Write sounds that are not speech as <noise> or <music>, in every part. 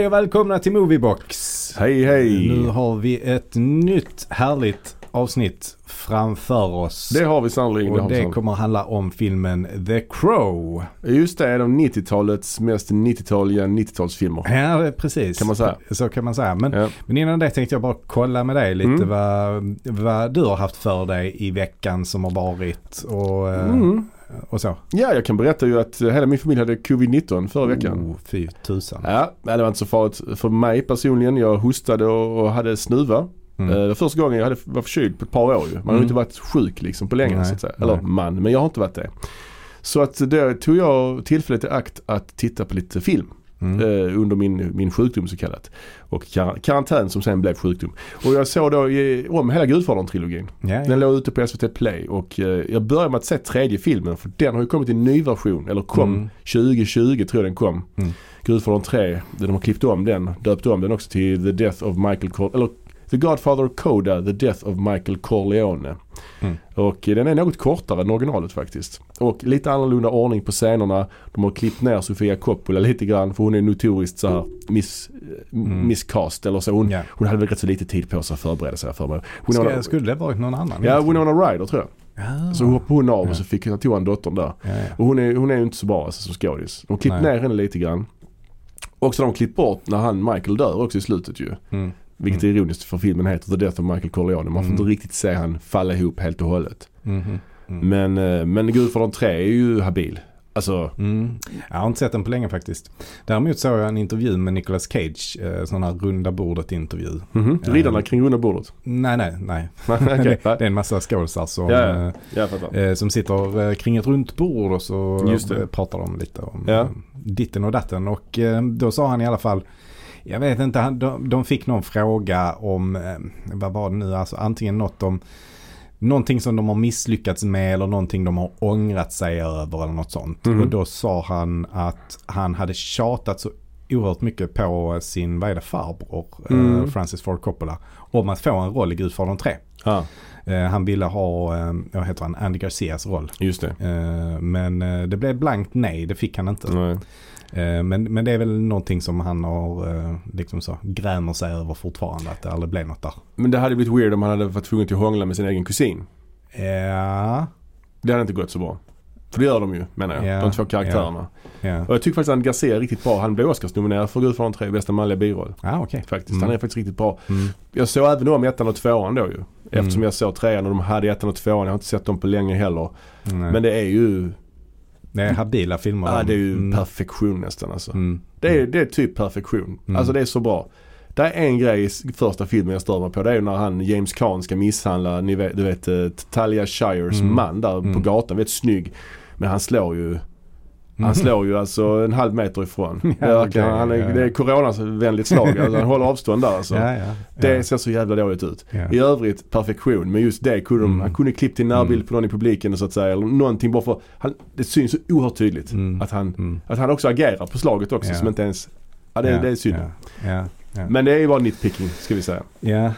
Hej och välkomna till Moviebox. Hej hej! Nu har vi ett nytt härligt avsnitt framför oss. Det har vi har och det sannolikt. kommer handla om filmen The Crow. Just det, en av 90-talets mest 90-taliga 90-talsfilmer. Ja, precis. Kan man säga. Så kan man säga. Men, Ja. men innan det tänkte jag bara kolla med dig lite Mm. vad, vad du har haft för dig i veckan som har varit och, eh, Mm. Och så. ja, jag kan berätta ju att hela min familj hade covid-19 förra veckan. Oh, fy tusan. Ja, nej, det var inte så farligt för mig personligen. Jag hostade och, hade snuva. Mm. Eh, Det var första gången jag hade, var förkyld på ett par år ju. Man har Mm. inte varit sjuk liksom på länge Nej, så att säga. nej. Eller man, men jag har inte varit det. Så att då tog jag tillfället i akt att titta på lite film. Mm. eh, under min, min sjukdom så kallat. Och kar- karantän som sen blev sjukdom. Och jag såg då i, om hela Gudfadern-trilogin. Ja, ja. Den låg ute på SVT Play och eh, jag började med att se tredje filmen för den har ju kommit i en ny version. Eller kom Mm. 2020 tror jag den kom. Mm. Gudfadern 3, de har klippt om den, döpt om den också till The Death of Michael Cor- eller The Godfather Coda, The Death of Michael Corleone. Mm. Och eh, den är något kortare än originalet faktiskt. Och lite annorlunda ordning på scenerna. De har klippt ner Sofia Coppola lite grann för hon är notoriskt så här miss, Mm. misscast eller så. Hon, Ja. hon hade väl rätt så lite tid på sig att förbereda sig för mig. Ska, Winona, skulle det varit någon annan? ja? Winona Ryder tror jag. Ja. Så hoppade hon av och så fick jag tog han dottern där. Ja, ja. Och hon är, hon är ju inte så bra alltså, som skådis. De har klippt Nej. ner henne lite grann. Och så har de klippt bort när han Michael dör också i slutet ju. Mm. Vilket är ironiskt för filmen heter The Death of Michael Corleone. Man får Mm. inte riktigt se han falla ihop helt och hållet. Mhm. Mm. Men, eh, men Gudfadern 3 är ju habil. Alltså, Mm. Jag har inte sett den på länge faktiskt. Däremot såg jag en intervju med Nicolas Cage. Eh, sån här runda bordet intervju. mhm. Ja. riddarna kring runda bordet. Nej, nej, nej. <laughs> Okej, <laughs> det, är en massa skådisar som, Ja, ja. eh, eh, som sitter eh, kring ett runt bord och så eh, pratar de lite om Ja. eh, ditten och datten. Och eh, då sa han i alla fall jag vet inte, de, de fick någon fråga om, eh, vad var det nu, alltså antingen något om Någonting som de har misslyckats med eller någonting de har ångrat sig över eller något sånt. Mhm. Och då sa han att han hade tjatat så oerhört mycket på sin, vad är det, farbror Mm. eh, Francis Ford Coppola. Om att få en roll i Gudfadern 3. Ja, Eh, han ville ha, vad heter han, Andy Garcias roll. just det. Men det blev blankt nej, det fick han inte. Nej. Eh, men, men det är väl någonting som han har, eh, liksom så, grämer sig över fortfarande. Att det aldrig blev något där. Men det hade blivit weird om han hade varit tvungen till att hångla med sin egen kusin. Ja, Det hade inte gått så bra. För det gör de ju menar jag. Ja, De två karaktärerna. ja. Och jag tycker faktiskt att Andy Garcia är riktigt bra. Han blev Oscarsnominerad för Gudfadern 3, bästa manliga biroll. Ja, okej. Faktiskt. Mm. Han är faktiskt riktigt bra. Mm. Jag såg även om ettan och tvåan då ju. Eftersom Mm. jag såg trean och de hade ettan och tvåan. Jag har inte sett dem på länge heller. Nej. Men det är ju, det är habila filmer. ja, de. det är ju Mm. perfektion nästan alltså. Mm. Det är, det är typ perfektion. Mm. Alltså det är så bra. Det är en grej i första filmen jag stör mig på. Det är ju när han James Caan ska misshandla, ni vet, du vet eh, Talia Shires Mm. man där Mm. på gatan. Väldigt snygg. Men han slår ju Mm. Han slår ju alltså en halv meter ifrån. <laughs> Ja, det, okej, verkar- han är, ja, det är coronavänligt slag. <laughs> Alltså, han håller avstånd där alltså. Ja, ja. Det ser så jävla dåligt ut. I övrigt perfektion. Men just det kunde de, Mm. han kunde klippt till en närbild Mm. på någon i publiken så att säga. Eller någonting bara för, han, det syns så oerhört tydligt. Mm. Att, han, Mm. att han också agerar på slaget också som inte ens, ja det, det är synd. Men det är ju bara nitpicking ska vi säga. Ja,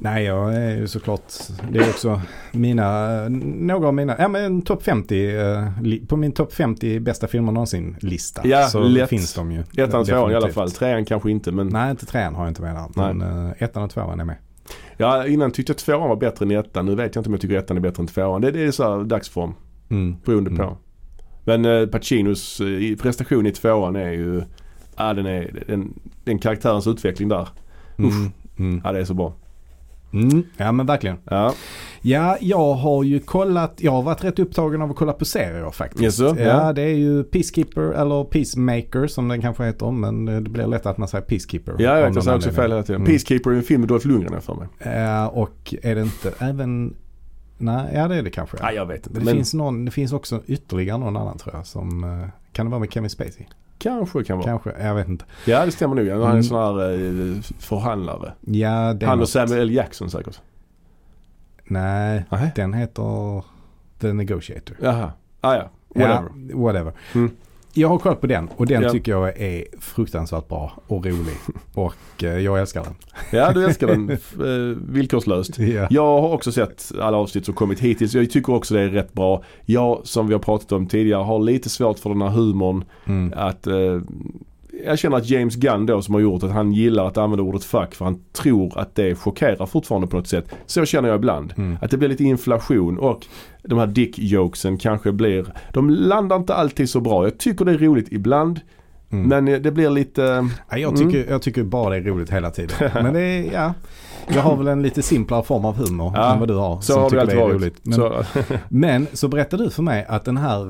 nej jag är ju såklart, det är också mina, några av mina, ja men topp 50, eh, på min topp 50 bästa filmer någonsin lista. Ja, så lätt. finns de ju. Ettan och tvåan i alla fall. Trean kanske inte men Nej, inte trean har jag inte med där. Men uh, ettan och tvåan är med. ja, innan tyckte jag tvåan var bättre än ettan. Nu vet jag inte om jag tycker ettan är bättre än tvåan. Det, det är så här dagsform Mm. beroende Mm. på. Men eh, Pacinos eh, prestation i tvåan är ju, ja den är, den, den karaktärens utveckling där. Usch. Mm. Mm. Ja det är så bra. Mm. Ja men verkligen. Ja, Ja, jag har ju kollat, jag har varit rätt upptagen av att kolla på serier faktiskt. Jaså? Ja, Ja. det är ju Peacekeeper eller Peacemaker som den kanske heter men det blir lätt att man säger Peacekeeper. ja jag jag säger också fel hela tiden. Mm. Peacekeeper är en film med Dolph Lundgren för mig. Eh, och är det inte även, nej ja det är det kanske. Nej jag vet inte. det, Men finns någon, det finns också ytterligare någon annan tror jag som, eh, kan det vara med Kevin Spacey? Kanske kan vara. Kanske, jag vet inte. Ja det stämmer nog. Han är Mm. en sån här eh, förhandlare. Ja, det är Han och något- Samuel L. Jackson säkert. Nej, Nej. den heter The Negotiator. Jaha. Ah, ja. Whatever. Ja, whatever. Mm. Jag har kollat på den och den Ja. tycker jag är fruktansvärt bra och rolig. <laughs> och eh, jag älskar den. Ja du älskar den <laughs> eh, villkorslöst. Ja. Jag har också sett alla avsnitt som kommit hittills. Jag tycker också det är rätt bra. Jag, som vi har pratat om tidigare, har lite svårt för den här humorn. Mm. Att, eh, jag känner att James Gunn då som har gjort att han gillar att använda ordet fuck för han tror att det chockerar fortfarande på något sätt. Så känner jag ibland. Mm. Att det blir lite inflation och de här dick-jokesen kanske blir, de landar inte alltid så bra. Jag tycker det är roligt ibland. Mm. Men det blir lite, Ja, jag, tycker, jag tycker bara det är roligt hela tiden. Men det är, ja. Jag har väl en lite simplare form av humor Ja, än vad du har. så som har det tycker alltid är varit. roligt. Men, Så, men så berättade du för mig att den här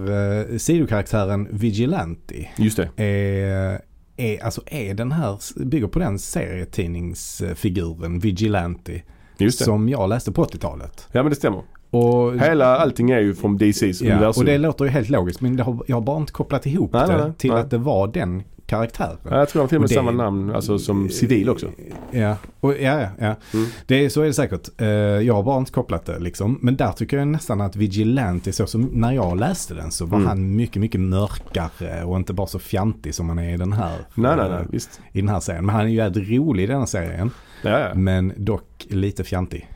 eh, sidokaraktären Vigilante just det. är, är, alltså är den här, bygger på den serietidningsfiguren Vigilante. Som jag läste på 80-talet. Ja men det stämmer. Och, Hela allting är ju från DC's ja, universum. och det låter ju helt logiskt men det har, jag har bara inte kopplat ihop Nej, det nej. till Nej. att det var den karaktären. Ja, jag tror han till och med samma namn alltså, som civil också. Ja, och, ja, ja, ja. Mm. Det, är- så är det säkert. Eh, jag har bara inte kopplat det liksom. Men där tycker jag nästan att Vigilante, så som när jag läste den så var Mm. han mycket, mycket mörkare och inte bara så fjantig som han är i den här. Nej nej nej, visst. I den här serien. Men han är ju jävligt rolig i den här serien. Ja, ja. Men dock lite fjantig.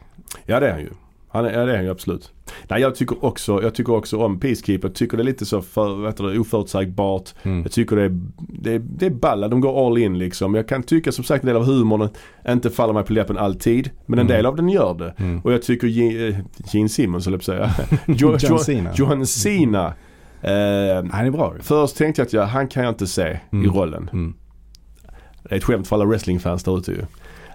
ja det är han ju. Han är, ja, det är han ju absolut. Nej jag tycker också, jag tycker också om Peacekeeper. Jag tycker det är lite så för, heter det, oförutsägbart. Mm. Jag tycker det är, det det är balla, de går all in liksom. Jag kan tycka som sagt en del av humorn inte faller mig på läppen alltid. Men en Mm. del av den gör det. Mm. Och jag tycker eh, Gene Simmons, höll jag säga. <laughs> Jo, John Cena. John Cena. Eh, Han är bra först tänkte jag att jag, han kan jag inte se i Mm. rollen. Mm. Det är ett skämt för alla wrestling-fans där ute ju.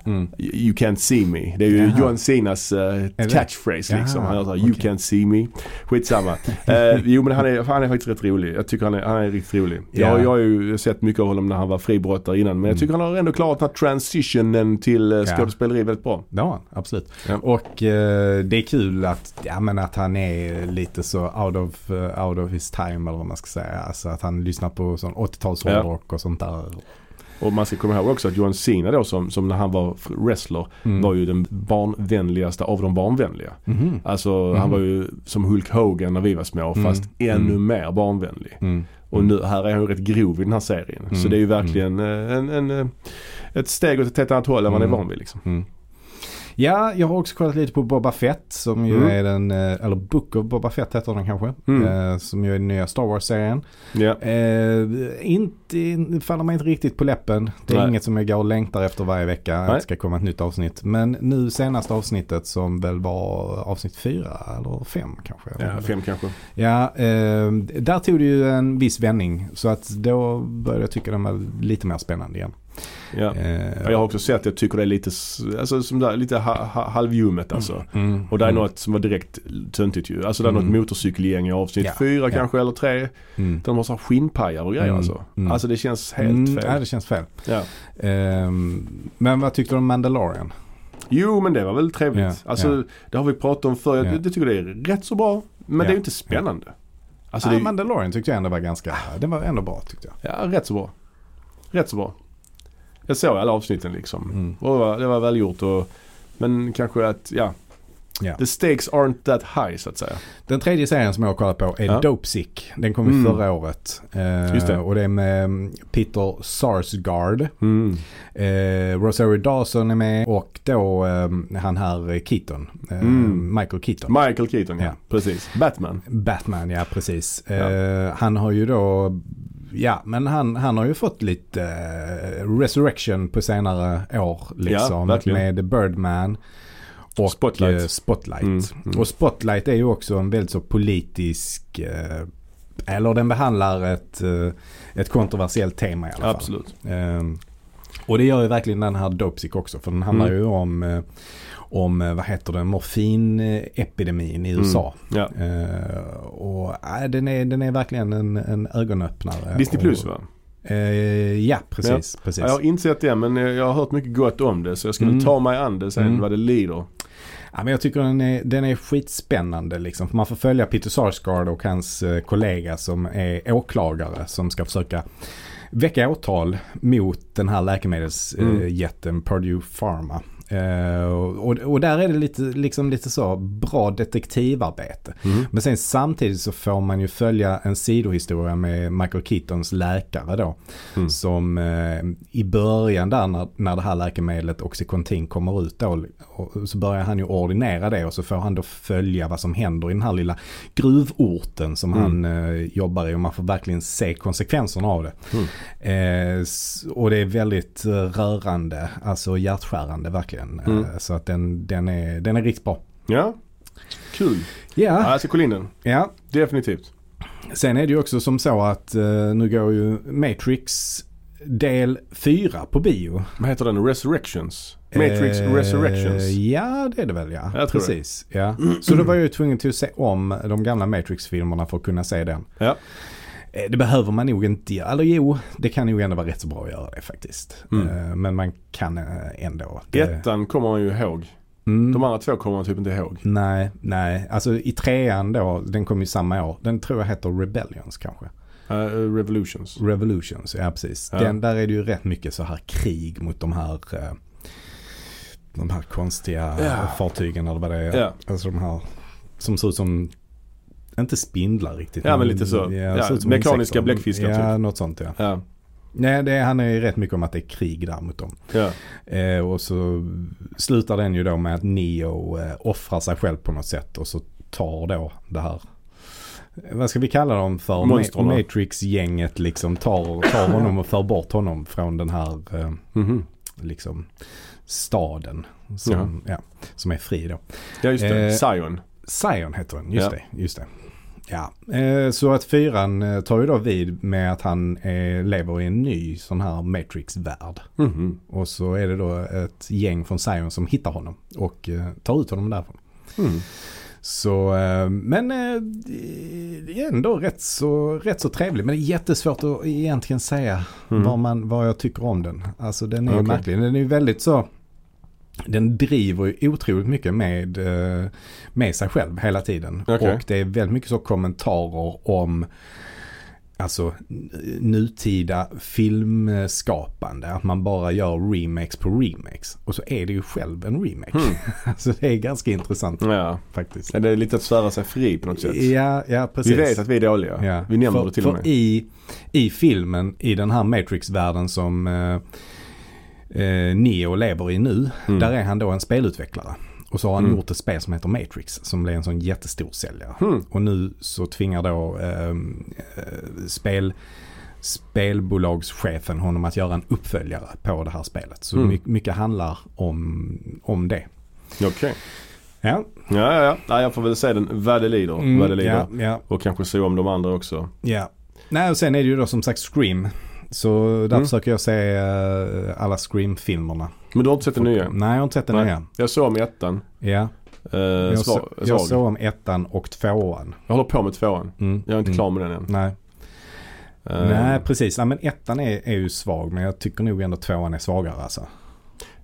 Mm. You can't see me. Det är ju. John Cenas uh, det? catchphrase liksom. Jaha, Han såhär, you okej. can't see me. Skitsamma. uh, <laughs> jo men han är, han är faktiskt rätt rolig. Jag tycker han är, han är riktigt rolig. Ja. Jag, jag har ju sett mycket av honom när han var fribrottare innan. Men jag Mm. tycker han har ändå klarat den här transitionen till uh, Ja. skådespeleri väldigt bra. Det har han, absolut. Ja. Och eh, det är kul att, ja, men att han är lite så out of, eh, out of his time eller vad man ska säga. Alltså att han lyssnar på sån 80-tals Ja. hårdrock och sånt där. Och man ska komma ihåg också att John Cena då som, som när han var wrestler Mm. var ju den barnvänligaste av de barnvänliga. Mhm. Alltså han Mhm. var ju som Hulk Hogan när vi var små Mm. fast ännu Mm. mer barnvänlig. Mm. Och nu, här är han ju rätt grov i den här serien. Så Mm. det är ju verkligen eh, en, en, eh, ett steg åt ett helt annat håll än man är Mm. van vid liksom. Ja, jag har också kollat lite på Boba Fett som ju Mm. är den, eh, eller Book of Boba Fett heter den kanske. Mm. Eh, som ju är den nya Star Wars-serien. Ja. Eh, inte, faller mig inte riktigt på läppen. Det är Nej. inget som jag går och längtar efter varje vecka. Att Nej. det ska komma ett nytt avsnitt. Men nu senaste avsnittet som väl var avsnitt fyra eller fem kanske. ja, fem kanske. Ja, eh, där tog det ju en viss vändning. Så att då började jag tycka den var lite mer spännande igen. Ja. Eh, Ja, Jag har också sett, jag tycker det är lite, alltså, som där, lite ha, ha, halvljummet alltså. mm, Och det är mm, något som var direkt töntigt ju. Alltså det är Mm. något motorcykelgäng i avsnitt Ja, fyra ja. kanske eller tre. mm. De har så skinnpajar och grejer Mm, alltså. mm. Alltså det känns helt Mm, fel. Ja, det känns fel. Ja. Ehm, men vad tyckte du om Mandalorian? Jo men det var väl trevligt. Ja, alltså ja. det har vi pratat om förr. Ja. jag tycker det är rätt så bra. Men det är ju inte spännande. Alltså ah, det Mandalorian tyckte jag ändå var ganska, den var ändå bra tyckte jag. Ja, rätt så bra. Rätt så bra. Jag såg alla avsnitten liksom. Mm. Och det var, det var välgjort och Men kanske att, ja. Ja. The stakes aren't that high så att säga. Den tredje serien som jag har kollat på är Ja. Dope Sick. Den kom Mm. förra året. Eh, Just det. Och det är med mm, Peter Sarsgaard. Mm. Eh, Rosario Dawson är med och då eh, han här Keaton. Eh, Mm. Michael Keaton. Michael Keaton ja. Ja. Precis. Batman. Batman, ja precis. Ja. Eh, han har ju då, ja men han, han har ju fått lite eh, resurrection på senare år liksom. verkligen. med Birdman och Spotlight. eh, Spotlight. Mm, mm. Och Spotlight är ju också en väldigt så politisk, eh, eller den behandlar ett, ett kontroversiellt tema i alla fall. Absolut. Ehm, och det gör ju verkligen den här Dopesick också. För den handlar Mm. ju om, om eh, vad heter det, morfinepidemin i Mm. USA. Ja. Eh, och äh, den, är, den är verkligen en, en ögonöppnare. Disney Plus va? Eh, ja, precis. precis. Ja, jag har inte sett det men jag har hört mycket gott om det så jag ska Mm. ta mig an det sen Mm. vad det lider. Ja, men jag tycker den är, den är skitspännande liksom. För man får följa Peter Sarsgaard och hans kollega som är åklagare som ska försöka väcka åtal mot den här Mm. läkemedelsjätten Purdue Pharma. Eh, och, och där är det lite, liksom lite så bra detektivarbete. Mm. Men sen samtidigt så får man ju följa en sidohistoria med Michael Keatons läkare då. Mm. Som eh, i början där när, när det här läkemedlet Oxycontin kommer ut då. Och, så börjar han ju ordinera det och så får han då följa vad som händer i den här lilla gruvorten som Mm. han eh, jobbar i. Och man får verkligen se konsekvenserna av det. Mm. Och det är väldigt rörande, alltså hjärtskärande verkligen. Mm. Eh, så att den, den, är, den är riktigt bra. Ja, kul. Ja, Ja, jag ska kolla in den. ja. Definitivt. Sen är det ju också som så att eh, nu går ju Matrix del 4 på bio. Vad heter den? Resurrections? Matrix Eh, Resurrections? Ja, det är det väl ja. Jag tror det. Precis. Ja. Så då var jag ju tvungen till att se om de gamla Matrix-filmerna för att kunna se den. Ja. Eh, Det behöver man nog inte göra. Eller jo, det kan nog ändå vara rätt så bra att göra det faktiskt. Mm. Eh, Men man kan eh, ändå. Det- Ettan kommer man ju ihåg. Mm. De andra två kommer man typ inte ihåg. Nej, nej. Alltså i trean då, den kom ju samma år. Den tror jag heter Rebellions kanske. Uh, Revolutions. Revolutions, ja precis. Ja. Den, där är det ju rätt mycket så här krig mot de här de här konstiga Ja. fartygen eller vad det är. Ja. Alltså de här som ser ut som, inte spindlar riktigt. Ja, men lite så. Ja, ut som mekaniska bläckfiskar, Ja, typ. något sånt ja. Ja. Nej, det handlar ju rätt mycket om att det är krig där mot dem. Ja. Eh, och så slutar den ju då med att Neo eh, offrar sig själv på något sätt och så tar då det här eh, vad ska vi kalla dem för? Monstren, Ma-? Matrix-gänget liksom tar, tar honom och för bort honom från den här eh, Mhm. liksom staden som, ja, som är fri då. Ja just det. Eh, Zion. Zion heter den, just Ja. det. Just det. Ja, eh, så att fyran eh, tar ju då vid med att han eh, lever i en ny sån här Matrix-värld. Mhm. Och så är det då ett gäng från Zion som hittar honom och tar ut honom därifrån. Mm. Så, men eh, det är ändå rätt så, rätt så trevlig. Men det är jättesvårt att egentligen säga Mm. vad, man, vad jag tycker om den. Alltså den är Okej. märklig. Den är ju väldigt så, den driver ju otroligt mycket med, eh, med sig själv hela tiden. Okej. Och det är väldigt mycket så kommentarer om Alltså nutida filmskapande. Att man bara gör remakes på remakes. Och så är det ju själv en remake. Mm. <laughs> alltså det är ganska intressant Ja. faktiskt. Ja, Det är lite att svära sig fri på något sätt. Ja, ja precis. Vi vet att vi är dåliga. Ja. Vi nämner för, det till och med. I, I filmen, i den här Matrix-världen som eh, eh, Neo lever i nu. Mm. Där är han då en spelutvecklare. Och så har han Mm. gjort ett spel som heter Matrix som blev en sån jättestor säljare. Hmm. Och nu så tvingar då eh, eh, spel, spelbolagschefen honom att göra en uppföljare på det här spelet. Så Mm. my, mycket handlar om, om det. Okej. Ja, Ja, ja, ja. Nej, jag får väl se den vad det lider. mm, vad det lider. ja, ja, Och kanske se om de andra också. ja. Nej, och sen är det ju då som sagt Scream. Så där Mm. försöker jag se eh, alla Scream-filmerna. Men du har inte sett den nya? Nej, jag har inte sett den Nej. nya. Jag såg om ettan. Ja, Eh, jag, svag, så, jag såg om ettan och tvåan. Jag håller på med tvåan. Mm, Jag är inte mm. klar med den än. Nej. Eh, Nej, precis. Nej, men ettan är, är ju svag. Men jag tycker nog ändå tvåan är svagare alltså.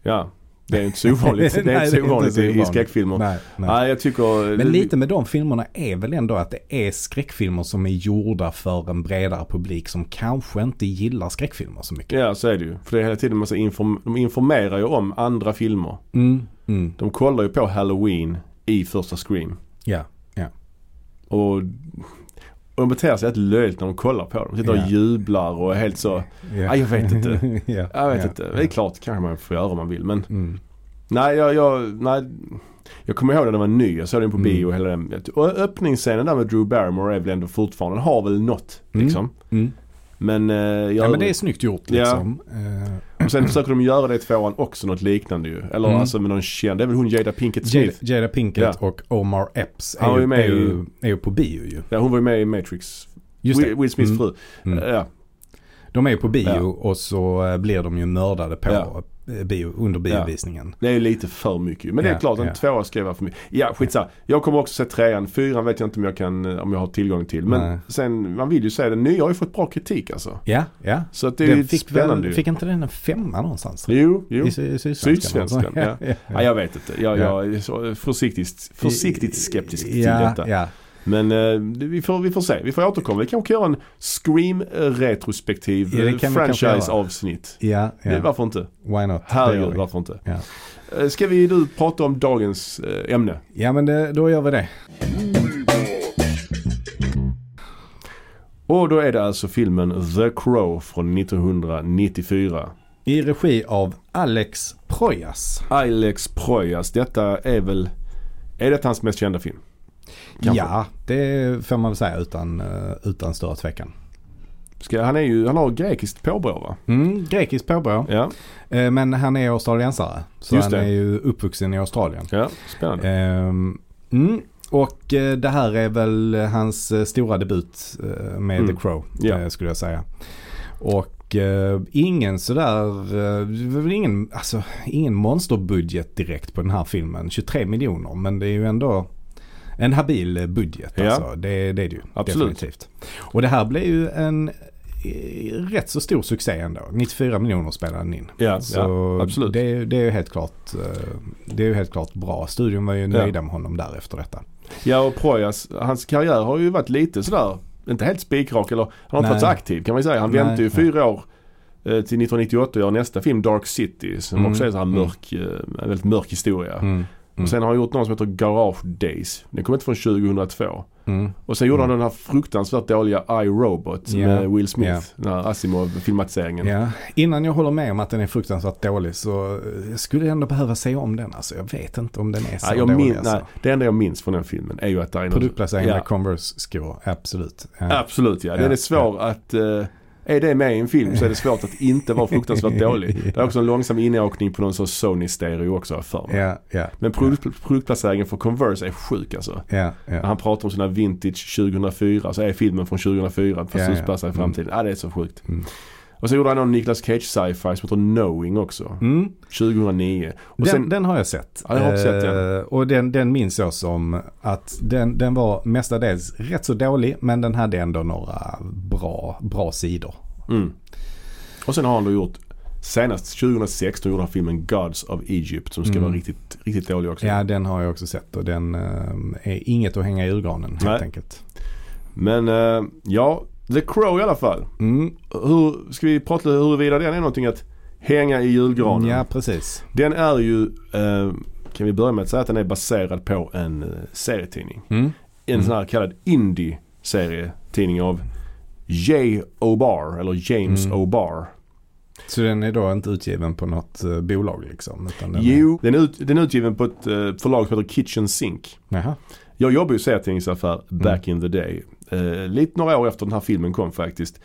Ja, <laughs> det är inte så ovanligt. det är Nej, inte så ovanligt i, skräckfilmer. Nej. Nej, nej. jag tycker... Men lite med de filmerna är väl ändå att det är skräckfilmer som är gjorda för en bredare publik som kanske inte gillar skräckfilmer så mycket. Ja, så är det ju. För det är hela tiden massa inform... De informerar ju om andra filmer. Mm, mm, De kollar ju på Halloween i första Scream. ja, ja. Och, och de beter sig rätt löjligt när de kollar på dem. De sitter och jublar och är helt så. Ja, jag vet inte. <laughs> ja, Jag vet ja. inte. Det är klart kanske man får göra om man vill. Men Mm. nej, jag, jag, nej. Jag kommer ihåg när den var ny. Jag såg den på Mm. bio. Hela den. Och öppningsscenen där med Drew Barrymore är väl ändå fortfarande, den har väl något. Mm. Liksom. Mm. Men, eh, jag, Ja men det är snyggt gjort Ja. liksom. Eh, Och sen försöker de göra det i tvåan också något liknande ju. Eller Mm. alltså med någon känd. Det är väl hon Jada Pinkett Jada, Smith. Jada Pinkett och Omar Epps är var ju, är, ju, är ju på bio ju. Ja, hon var ju med i Matrix. Just. Will, Will Smiths Mm. fru. Mm. Ja. De är ju på bio Ja. och så eh, blir de ju mördade på Ja. Bio, under biovisningen. Det är lite för mycket. Men det är Ja, klart, en ja. tvåa ska vara för mycket. Ja, skitsamma. Jag kommer också se trean. Fyran vet jag inte om jag kan, eh, om jag har tillgång till. Men Nej. sen, man vill ju säga den nya har ju fått bra kritik alltså. Ja, ja. Så att det Den ju fick, spännande väl, ju. fick inte den en femma någonstans? Jo, jo. I, i Sydsvenskan? Sydsvenskan, alltså. <laughs> ja. Ja, jag vet inte. Jag, Ja. jag är försiktigt, försiktigt skeptisk till ja, detta. Ja. Men eh, vi, får, vi får se. Vi får återkomma. Vi kanske kan göra en Scream-retrospektiv Ja, det eh, franchise-avsnitt. Ja, Det- ja. Varför inte? Why not? Det Herregud, varför inte? Ja. Eh, Ska vi nu prata om dagens eh, ämne? Ja men det, då gör vi det. Och då är det alltså filmen The Crow från 1994. I regi av Alex Proyas. Alex Proyas. Detta är väl, är det hans mest kända film? Kanske. Ja, det får man väl säga utan, eh, utan större tvekan. Ska, han, är ju, han har grekiskt påbrå va? Mm, grekiskt påbrå. Ja, Eh, Men han är australiensare. Så Just han det. är ju uppvuxen i Australien. ja spännande. Ehm, mm, och eh, det här är väl hans stora debut med Mm. The Crow. Eh, Skulle jag säga. Och ingen sådär, ingen, alltså, ingen monsterbudget direkt på den här filmen. 23 miljoner men det är ju ändå en habil budget. Ja. Alltså. Det, det är det ju. Absolut. Definitivt. Och det här blev ju en eh, rätt så stor succé ändå. 94 miljoner spelade den in. Ja, Så ja absolut. Det, är- det är ju helt klart eh, Det är ju helt klart bra. Studion var ju nöjda med honom där efter detta. Ja och Proyas, hans karriär har ju varit lite sådär, inte helt spikrak eller han har inte varit så aktiv kan man säga. Han Nej, väntar ju nej. fyra år eh, till 1998 och gör nästa film Dark City som Mm, också är en mm. mörk, eh, en väldigt mörk historia. Mm. Och sen har han gjort någon som heter Garage Days. Den kom inte från 2002. Mm. Och sen gjorde Mm. han den här fruktansvärt dåliga I, Robot Ja, med Will Smith. ja. Den här Asimov-filmatiseringen. Ja. Innan jag håller med om att den är fruktansvärt dålig så skulle jag ändå behöva se om den. Alltså, jag vet inte om den är så Ja, dålig. min, alltså. nej, det enda jag minns från den filmen är ju att det är någon- Produktplaceringen Ja. med Converse-skor, absolut. Ja. Absolut ja. Den är svår att... eh, är det med i en film så är det svårt att inte vara fruktansvärt dålig. Det är också en långsam inåkning på någon sorts Sony-stereo också för mig. Ja, ja, Men produkt, produktplaceringen för Converse är sjuk alltså. ja, När han pratar om sina vintage 2004 så är filmen från 2004 fast utspelar sig i framtiden. Ja det är så sjukt. Mm. Och så gjorde han någon Nicolas Cage sci-fi som heter Knowing också. Mm. 2009. Och Den, sen, den har jag sett. Ja, jag har sett den. Eh, Och den, den minns jag som att den, den var mestadels rätt så dålig men den hade ändå några bra, bra sidor. mm. Och sen har han då gjort Senast 2016 gjorde han filmen Gods of Egypt som ska Mm. vara riktigt, riktigt dålig också. Ja, den har jag också sett och den eh, är inget att hänga i julgranen helt Nej. enkelt. Men eh, ja, The Crow i alla fall. Mm. Hur, ska vi prata huruvida den är någonting att hänga i julgranen? Ja, precis. Den är ju, eh, kan vi börja med att säga att den är baserad på en eh, serietidning. Mm. En Mm. sån här kallad indie-serietidning av J. O'Barr eller James Mm. O'Barr. Så den är då inte utgiven på något eh, bolag liksom? Utan den Jo, den är, ut, den är utgiven på ett eh, förlag som heter Kitchen Sink. Är... Jaha. Jag jobbade ju i serietidningsaffär Mm. back in the day. Eh, lite några år efter den här filmen kom faktiskt.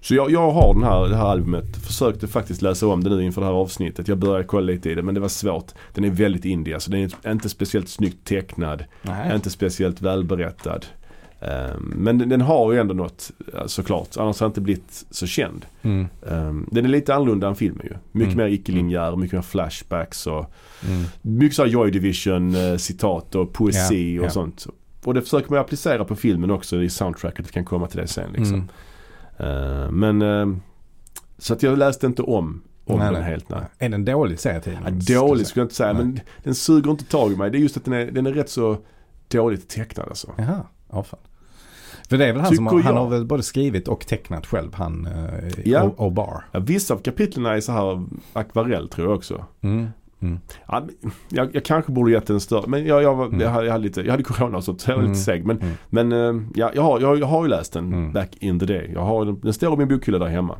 Så jag, jag har den här, det här albumet. Försökte faktiskt läsa om det nu inför det här avsnittet. Jag började kolla lite i det men det var svårt. Den är väldigt indie. Alltså den är inte speciellt snyggt tecknad. Nej. Inte speciellt välberättad. Eh, men den, den har ju ändå något såklart. Annars har den inte blivit så känd. Mm. Eh, den är lite annorlunda än filmen ju. Mycket Mm. mer icke-linjär, mycket mer flashbacks och Mm. mycket så här Joy Division eh, citat och poesi Ja, och ja. sånt. Och det försöker man applicera på filmen också i soundtracket. Vi kan komma till det sen liksom. Mm. Eh, men eh, så att jag läste inte om, om Nej, den nej. helt. Nej. Är den dålig serietidning? Ja, dålig skulle jag inte säga Nej. men den suger inte tag i mig. Det är just att den är, den är rätt så dåligt tecknad alltså. Jaha, ja fan. För det är väl han som har, Tycker han har väl både skrivit och tecknat själv han uh, Ja. O'Bar. Ja, vissa av kapitlen är så här akvarell tror jag också. Mm. Ja, men jag, jag kanske borde gett den större men jag, jag, Mm. jag, hade, jag, hade lite, jag hade corona och sånt så jag var Mm. lite seg. Men, Mm. men eh, ja, jag, har, jag, jag har ju läst den Mm. back in the day. Jag har, den står i min bokhylla där hemma.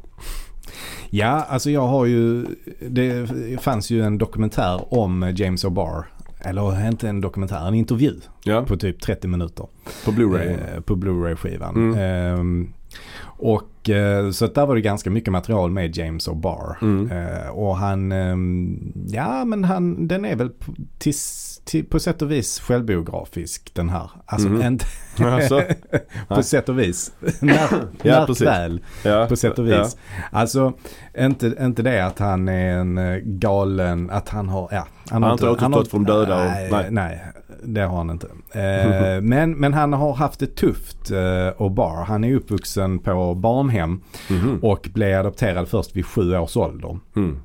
Ja, alltså jag har ju, det fanns ju en dokumentär om James O'Barr. Eller inte en dokumentär, en intervju Ja, på typ 30 minuter. på Blu-ray. Eh, på Blu-ray-skivan. Mm. Och eh, så där var det ganska mycket material med James O'Barr. Mm. Eh, och han, ehm, ja men han, den är väl till, till, på sätt och vis självbiografisk den här. Alltså Mhm. inte Alltså, <laughs> på sätt och vis. När, <laughs> Ja, väl ja, på sätt och ja. vis. Alltså inte, inte det att han är en eh, galen, att han har, ja. Han har inte återstått från döda och- nej, nej. Det har han inte. Eh, <laughs> men, men han har haft det tufft eh, och bar. Han är uppvuxen på barnhem Mhm. och blev adopterad först vid sju års ålder. Mm.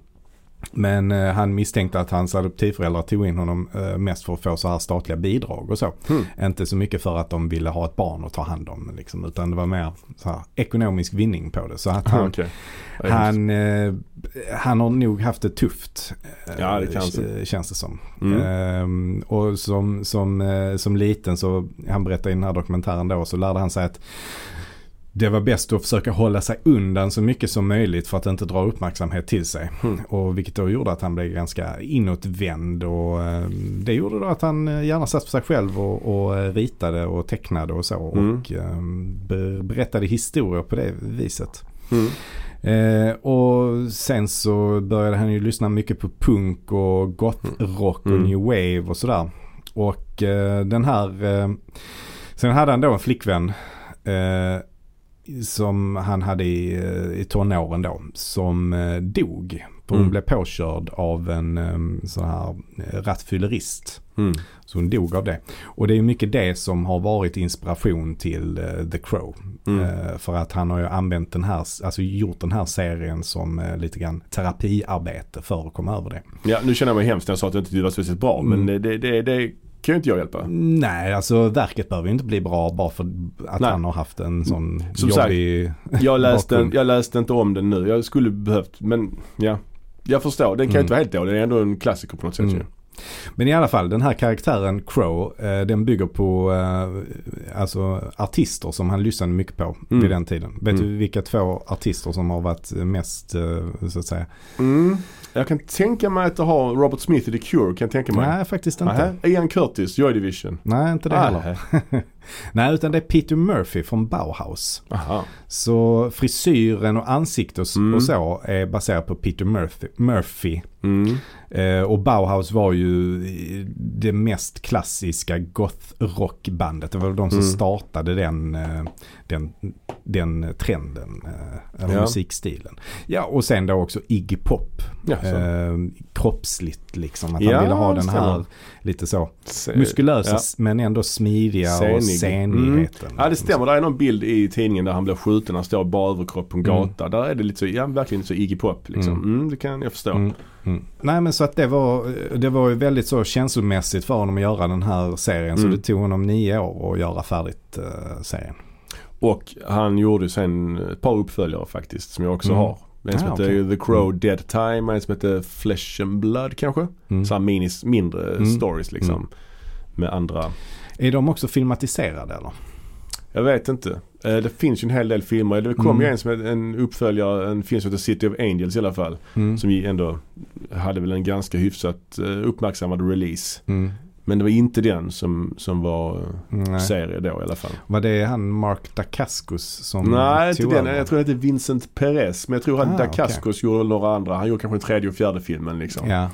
Men eh, han misstänkte att hans adoptivföräldrar tog in honom eh, mest för att få så här statliga bidrag och så. Hmm. Inte så mycket för att de ville ha ett barn att ta hand om liksom, utan det var mer här, ekonomisk vinning på det. Så att <laughs> han, Okej. han, eh, han har nog haft det tufft. eh, Ja, det kan så. k- Känns det som. Mm. Ehm, och som, som, eh, som liten så, han berättar i den här dokumentären då, så lärde han sig att det var bäst att försöka hålla sig undan så mycket som möjligt för att inte dra uppmärksamhet till sig. Mm. Och vilket då gjorde att han blev ganska inåtvänd och eh, det gjorde då att han eh, gärna satt för sig själv och, och eh, ritade och tecknade och så. Mm. Och eh, be- berättade historier på det viset. Mm. Eh, och sen så började han ju lyssna mycket på punk och gothrock och Mm. new wave och sådär. Och den här, sen hade han då en flickvän som han hade i, eh, i tonåren då. Som eh, dog. För hon Mm. blev påkörd av en eh, sån här eh, rattfyllerist. Mm. Så hon dog av det. Och det är mycket det som har varit inspiration till The Crow. Mm. För att han har ju använt den här, alltså gjort den här serien som lite grann terapiarbete för att komma över det. Ja, nu känner jag mig hemskt när jag sa att jag inte tyckte det var speciellt bra. Mm. Men det, det, det, det kan ju inte jag hjälpa. Nej, alltså verket behöver ju inte bli bra bara för att Nej. han har haft en sån Som sagt, jobbig... <laughs> Jag läste, jag läste inte om den nu. Jag skulle behövt, men ja. Jag förstår, den kan ju Mm. inte vara helt dålig. Det är ändå en klassiker på något sätt Mm. ju. Men i alla fall, den här karaktären Crow, eh, den bygger på eh, alltså artister som han lyssnade mycket på Mm. vid den tiden. Vet Mm. du vilka två artister som har varit mest, eh, så att säga? Mm. Jag kan tänka mig att det har Robert Smith i The Cure, kan jag tänka mig. Nej, faktiskt inte. Nähä. Ian Curtis, Joy Division. Nej, inte det Ah, heller. <laughs> Nej, utan det är Peter Murphy från Bauhaus. Aha. Så frisyren och ansiktet och, Mm. och så är baserat på Peter Murphy. Murphy. Mm. Eh, och Bauhaus var ju det mest klassiska goth-rockbandet. Det var de som Mm. startade den, eh, den, den trenden, eh, eller Ja. musikstilen. Ja, och sen då också Iggy Pop. Ja, så. Eh, kroppsligt liksom. Att Ja, han ville ha den här lite så Se- muskulösa men ändå smidiga Senig. och senigheten. Ja det stämmer, det är någon bild i tidningen där han blir skjuten, han står bara överkropp på en Mm. gata. Där är det lite så, ja verkligen så Iggy Pop liksom. Mm. Mm. det kan jag förstå. Mm, mm. Nej men så att det var, det var ju väldigt så känslomässigt för honom att göra den här serien. Så Mm. det tog honom nio år att göra färdigt uh, serien. Och han gjorde sen ett par uppföljare faktiskt som jag också Mm. har. En som Ah, heter okej. The Crow Mm. Dead Time, en som heter Flesh and Blood kanske. Mm. Så minis, mindre Mm. stories liksom. Mm. Med andra. Är de också filmatiserade eller? Jag vet inte. Eh, Det finns ju en hel del filmer. Det kom Mm. ju en som en uppföljare, en film som heter City of Angels i alla fall. Mm. Som ändå hade väl en ganska hyfsat eh, uppmärksammad release. Mm. Men det var inte den som, som var Nej. serie då i alla fall. Var det han Mark Dacascos som Nej, inte den. Jag tror det heter Vincent Perez. Men jag tror han Ah, Dacascos gjorde några andra. Han gjorde kanske tredje och fjärde filmen liksom. Ja.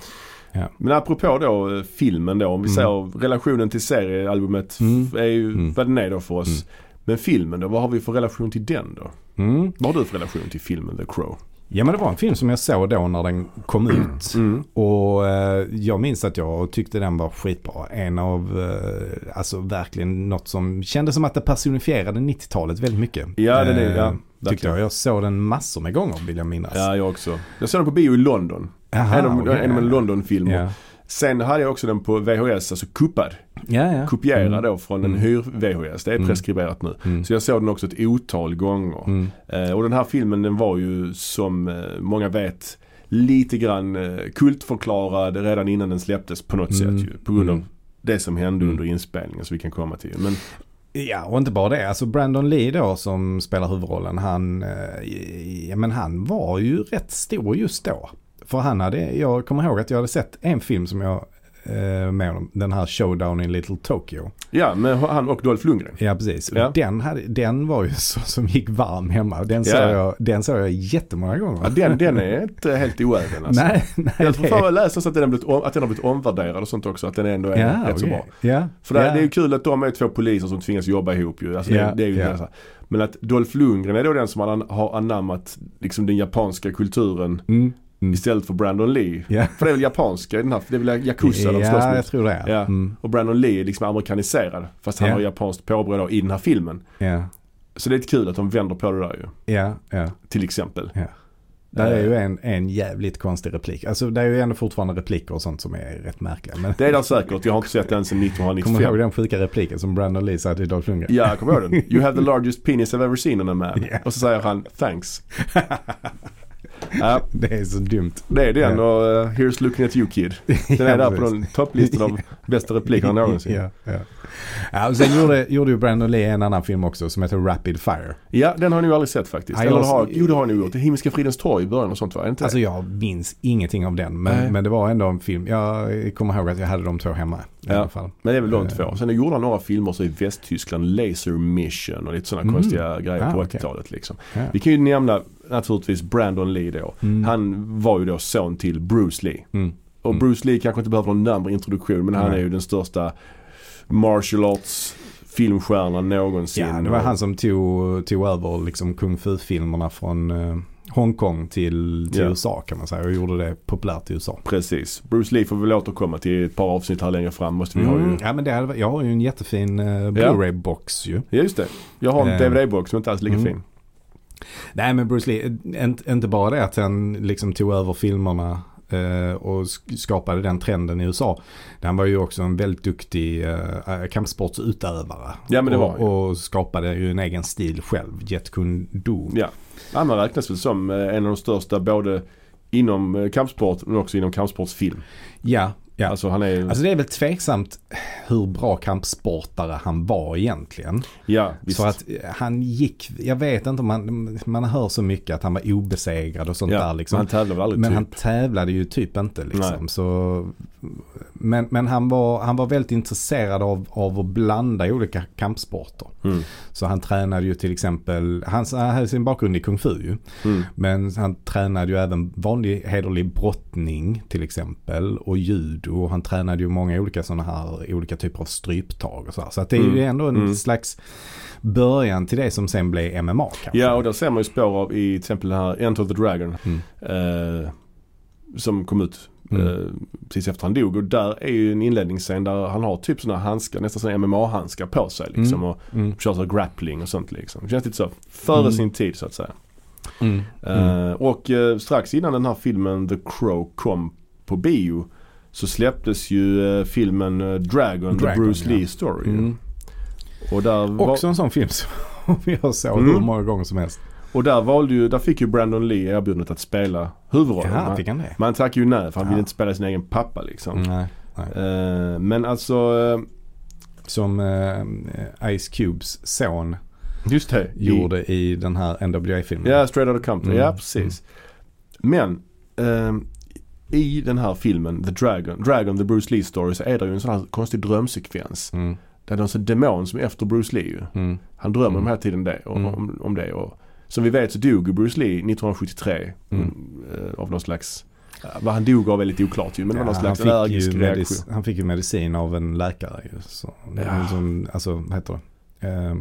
Men apropå då eh, filmen då. Om vi Mm. säger relationen till seriealbumet Mm. är ju Mm. vad den är då för oss. Mm. Men filmen då, vad har vi för relation till den då? Mm. Vad har du för relation till filmen The Crow? Ja men det var en film som jag såg då när den kom ut. Mm. Och eh, jag minns att jag tyckte den var skitbra. En av, eh, alltså verkligen något som kändes som att det personifierade 90-talet väldigt mycket. Ja, den är, Eh, ja. Tyckte verkligen. jag. Jag såg den massor med gånger vill jag minnas. Ja, jag också. Jag såg den på bio i London. Aha, en av, okej. en av en London-film. Ja, Sen hade jag också den på VHS, alltså kuppad. Ja. ja. Kopierad Mm. då från en Mm. hyr-VHS. Det är Mm. preskriberat nu. Mm. Så jag såg den också ett otal gånger. Mm. Eh, och den här filmen den var ju som eh, många vet lite grann eh, kultförklarad redan innan den släpptes på något Mm. sätt ju. På grund av det som hände under inspelningen så vi kan komma till. Men Ja, och inte bara det. Alltså Brandon Lee då som spelar huvudrollen, han, ja, men han var ju rätt stor just då. För han hade, jag kommer ihåg att jag hade sett en film som jag med honom, den här Showdown in Little Tokyo. ja, med han och Dolph Lundgren. Ja, precis. Ja. Den, hade, den var ju <laughs> så som gick varm hemma. Den såg, Ja. jag, den såg jag jättemånga gånger. Ja, den, den är inte helt oäven alltså. Nej, nej. Jag tror fan jag läste att den, har blivit om, att den har blivit omvärderad och sånt också. Att den ändå är ja, rätt så okej. bra. Ja, För det, ja. det är ju kul att de är två poliser som tvingas jobba ihop ju. Alltså det, det är ju ja. här. Men att Dolph Lundgren är då den som har anammat liksom den japanska kulturen Mm, mm. istället för Brandon Lee. Ja, För det är väl japanska i den här, det är väl Yakuza de slåss ja jag mot. tror det. Ja. Mm, Och Brandon Lee är liksom amerikaniserad. Fast han Ja. har japanskt påbrå då i den här filmen. ja, Så det är lite kul att de vänder på det där ju. ja, ja. Till exempel. Ja. Där är ju Eh, en, en jävligt konstig replik. Alltså det är ju ändå fortfarande repliker och sånt som är rätt märkliga. Men Det är där säkert. Jag har inte sett den sedan <laughs> kommer du ihåg 1995. den sjuka repliken som Brandon Lee sa till Dolph Lundgren? Ja, jag kommer ihåg den. <laughs> You have the largest penis I've ever seen on a man. Ja. Och så säger han thanks. <laughs> ja, <laughs> Det är så dumt. det är den och uh, here's looking at you kid. <laughs> Den är där på den topplistan av <laughs> bästa replikerna någonsin. ja, ja. ja, och sen gjorde, gjorde ju Brandon Lee en annan film också som heter Rapid Fire. Ja, den har ni ju aldrig sett faktiskt. Eller jag- har, jo det har ni gjort. Det Himmelska fridens torg i början och sånt va? Inte Alltså jag minns ingenting av den. Nej. Men, men det var ändå en film. Jag kommer ihåg att jag hade de två hemma. I Ja. alla fall. Men det är väl de Eh. två. Sen gjorde han några filmer så i Västtyskland, Laser Mission och lite sådana Mm. konstiga grejer Ah, på okej. 80-talet liksom. Ja. Vi kan ju nämna naturligtvis Brandon Lee då. Mm. Han var ju då son till Bruce Lee. Mm. Och Mm. Bruce Lee kanske inte behöver någon närmare introduktion men han är ju den största martial arts filmstjärnan någonsin. Ja, det var han som tog, tog över liksom kung fu-filmerna från eh, Hongkong till, till Ja. USA kan man säga och gjorde det populärt i USA. Precis. Bruce Lee får väl återkomma till ett par avsnitt här längre fram. Måste vi ha ju. Mm. Ja, men det hade, jag har ju en jättefin uh, Blu-ray-box ju. Ja just det. Jag har en Eh. DVD-box som inte alls är lika Mm. fin. Nej men Bruce Lee, eh, inte, bara det att han liksom tog över filmerna eh, och sk- skapade den trenden i USA. Han var ju också en väldigt duktig uh, kampsportsutövare. Ja, men det var och, han och skapade ju en egen stil själv, Jet Kune Do. Ja. Han räknas väl som eh, en av de största både inom eh, kampsport men också inom kampsportsfilm. Ja, ja. Alltså han är Alltså det är väl tveksamt hur bra kampsportare han var egentligen. ja visst. Så att eh, han gick, jag vet inte om man, man hör så mycket att han var obesegrad och sånt ja, där liksom. Han tävlar väl aldrig Men typ. han tävlade ju typ inte liksom. Nej. Så, men men han, var, han var väldigt intresserad av, av att blanda olika kampsporter. Mm. Så han tränade ju till exempel, han, han hade sin bakgrund i kung fu ju. Mm. Men han tränade ju även vanlig hederlig brottning till exempel och judo. Och han tränade ju många olika sådana här olika typer av stryptag och så här. Så att det är ju Mm. ändå en Mm. slags början till det som sen blev MMA kanske. Ja och där ser man ju spår av i till exempel den här Enter the Dragon. Mm. Eh, som kom ut Mm. eh, precis efter han dog. Och där är ju en inledningsscen där han har typ sådana handskar, nästan sådana MMA-handskar på sig liksom. Mm. Och Mm. kör så grappling och sånt liksom. Det känns lite så före Mm. sin tid så att säga. Mm. Mm. Eh, och eh, strax innan den här filmen The Crow kom på bio så släpptes ju eh, filmen eh, Dragon, The Dragon, Bruce ja. Lee Story. Mm. Och, där var, Också en sån film som <laughs> jag såg Mm. hur många gånger som helst. och där valde ju, där fick ju Brandon Lee erbjudandet att spela huvudrollen. Man- fick han det? Men han tackade ju nej för han Ja. ville inte spela sin egen pappa liksom. Nej. nej. Eh, men alltså, eh, Som eh, Ice Cubes son just det. i- gjorde i den här NWA-filmen. Ja, Straight Outta Compton. Mm. Ja, precis. Men ehm, i den här filmen The Dragon, Dragon the Bruce Lee Story så är det ju en sån här konstig drömsekvens. Mm. Där det är en sån demon som är efter Bruce Lee ju. Mm. Han drömmer Mm. om hela tiden det, om, Mm. om, om det. Och, som vi vet så dog Bruce Lee 1973 Mm. eh, av någon slags, ja, vad han dog av är lite oklart ju men det var någon Ja, slags han, fick allergisk reaktion. han fick ju medicin av en läkare ju. Så, Ja. som, alltså, vad heter det? Eh,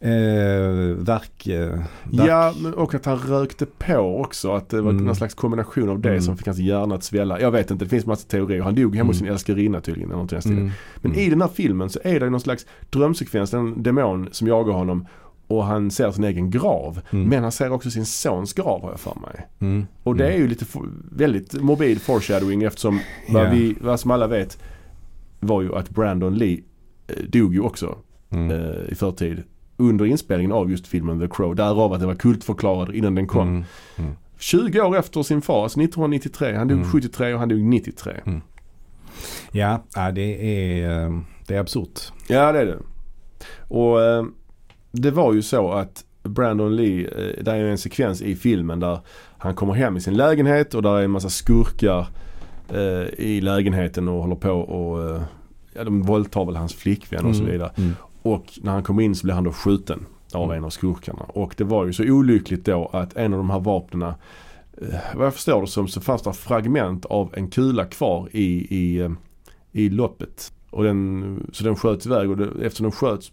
eh, verk, eh. Ja, men och att han rökte på också. Att det var Mm. någon slags kombination av det Mm. som fick hans hjärna att svälla. Jag vet inte, det finns massa teorier. Han dog hemma hos Mm. sin älskarinna tydligen. Eller. Mm. Men Mm. i den här filmen så är det någon slags drömsekvens. En demon som jagar honom. Och han ser sin egen grav. Mm. Men han ser också sin sons grav har jag för mig. Mm. Och det Mm. är ju lite väldigt morbid foreshadowing eftersom vad, Ja. vi, vad som alla vet var ju att Brandon Lee eh, dog ju också Mm. eh, i förtid. Under inspelningen av just filmen The Crow. Därav att det var kultförklarad innan den kom. Mm. Mm. 20 år efter sin far, alltså 1993. Han dog Mm. 73 och han dog 93. Ja, ja, det är, eh, det är absurt. Ja det är det. Och eh, det var ju så att Brandon Lee, eh, det är en sekvens i filmen där han kommer hem i sin lägenhet och där är en massa skurkar i lägenheten och håller på och ja, de våldtar väl hans flickvän och så Mm. vidare. Mm. Och när han kommer in så blir han då skjuten av Mm. en av skurkarna. Och det var ju så olyckligt då att en av de här vapnena eh, vad jag förstår det som så fanns det fragment av en kula kvar i, i, eh, i loppet. Och den, så den sköts iväg och det, eftersom den sköts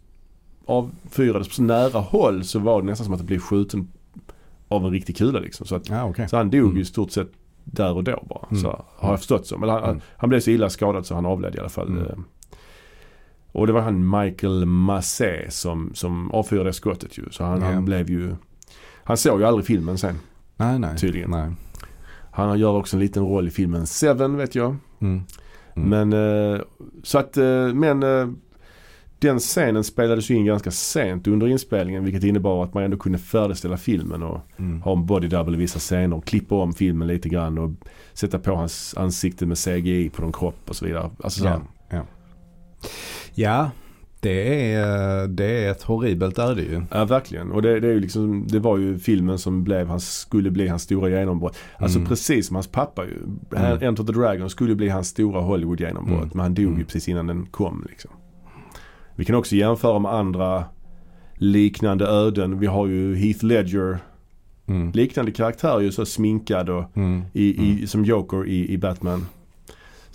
avfyrades på så nära håll så var det nästan som att det blev skjuten av en riktig kula liksom. Så, att, Ja, okej. så han dog Mm. i stort sett där och då bara. Mm. Så har jag förstått så. Men han, Mm. han blev så illa skadad så han avled i alla fall. Mm. Och det var han Michael Massé som, som avfyrade skottet ju. Så han, Ja. han blev ju Han såg ju aldrig filmen sen. Nej, nej. Tydligen. Nej. Han gör också en liten roll i filmen Seven vet jag. Mm. Mm. Men eh, så att, eh, men eh, den scenen spelades ju in ganska sent under inspelningen vilket innebar att man ändå kunde färdigställa filmen och Mm. ha en body double i vissa scener och klippa om filmen lite grann och sätta på hans ansikte med CGI på någon kropp och så vidare. Alltså så Ja. Ja. det, är, det är ett horribelt öde ju. Ja verkligen. Och det, det, är ju liksom, det var ju filmen som blev hans, skulle bli hans stora genombrott. Alltså Mm. precis som hans pappa ju. Mm. Enter the Dragon skulle bli hans stora Hollywood genombrott. Mm. Men han dog ju Mm. precis innan den kom liksom. Vi kan också jämföra med andra liknande öden. Vi har ju Heath Ledger. Mm. Liknande karaktär ju så sminkad och Mm. i, i, som Joker i, i Batman.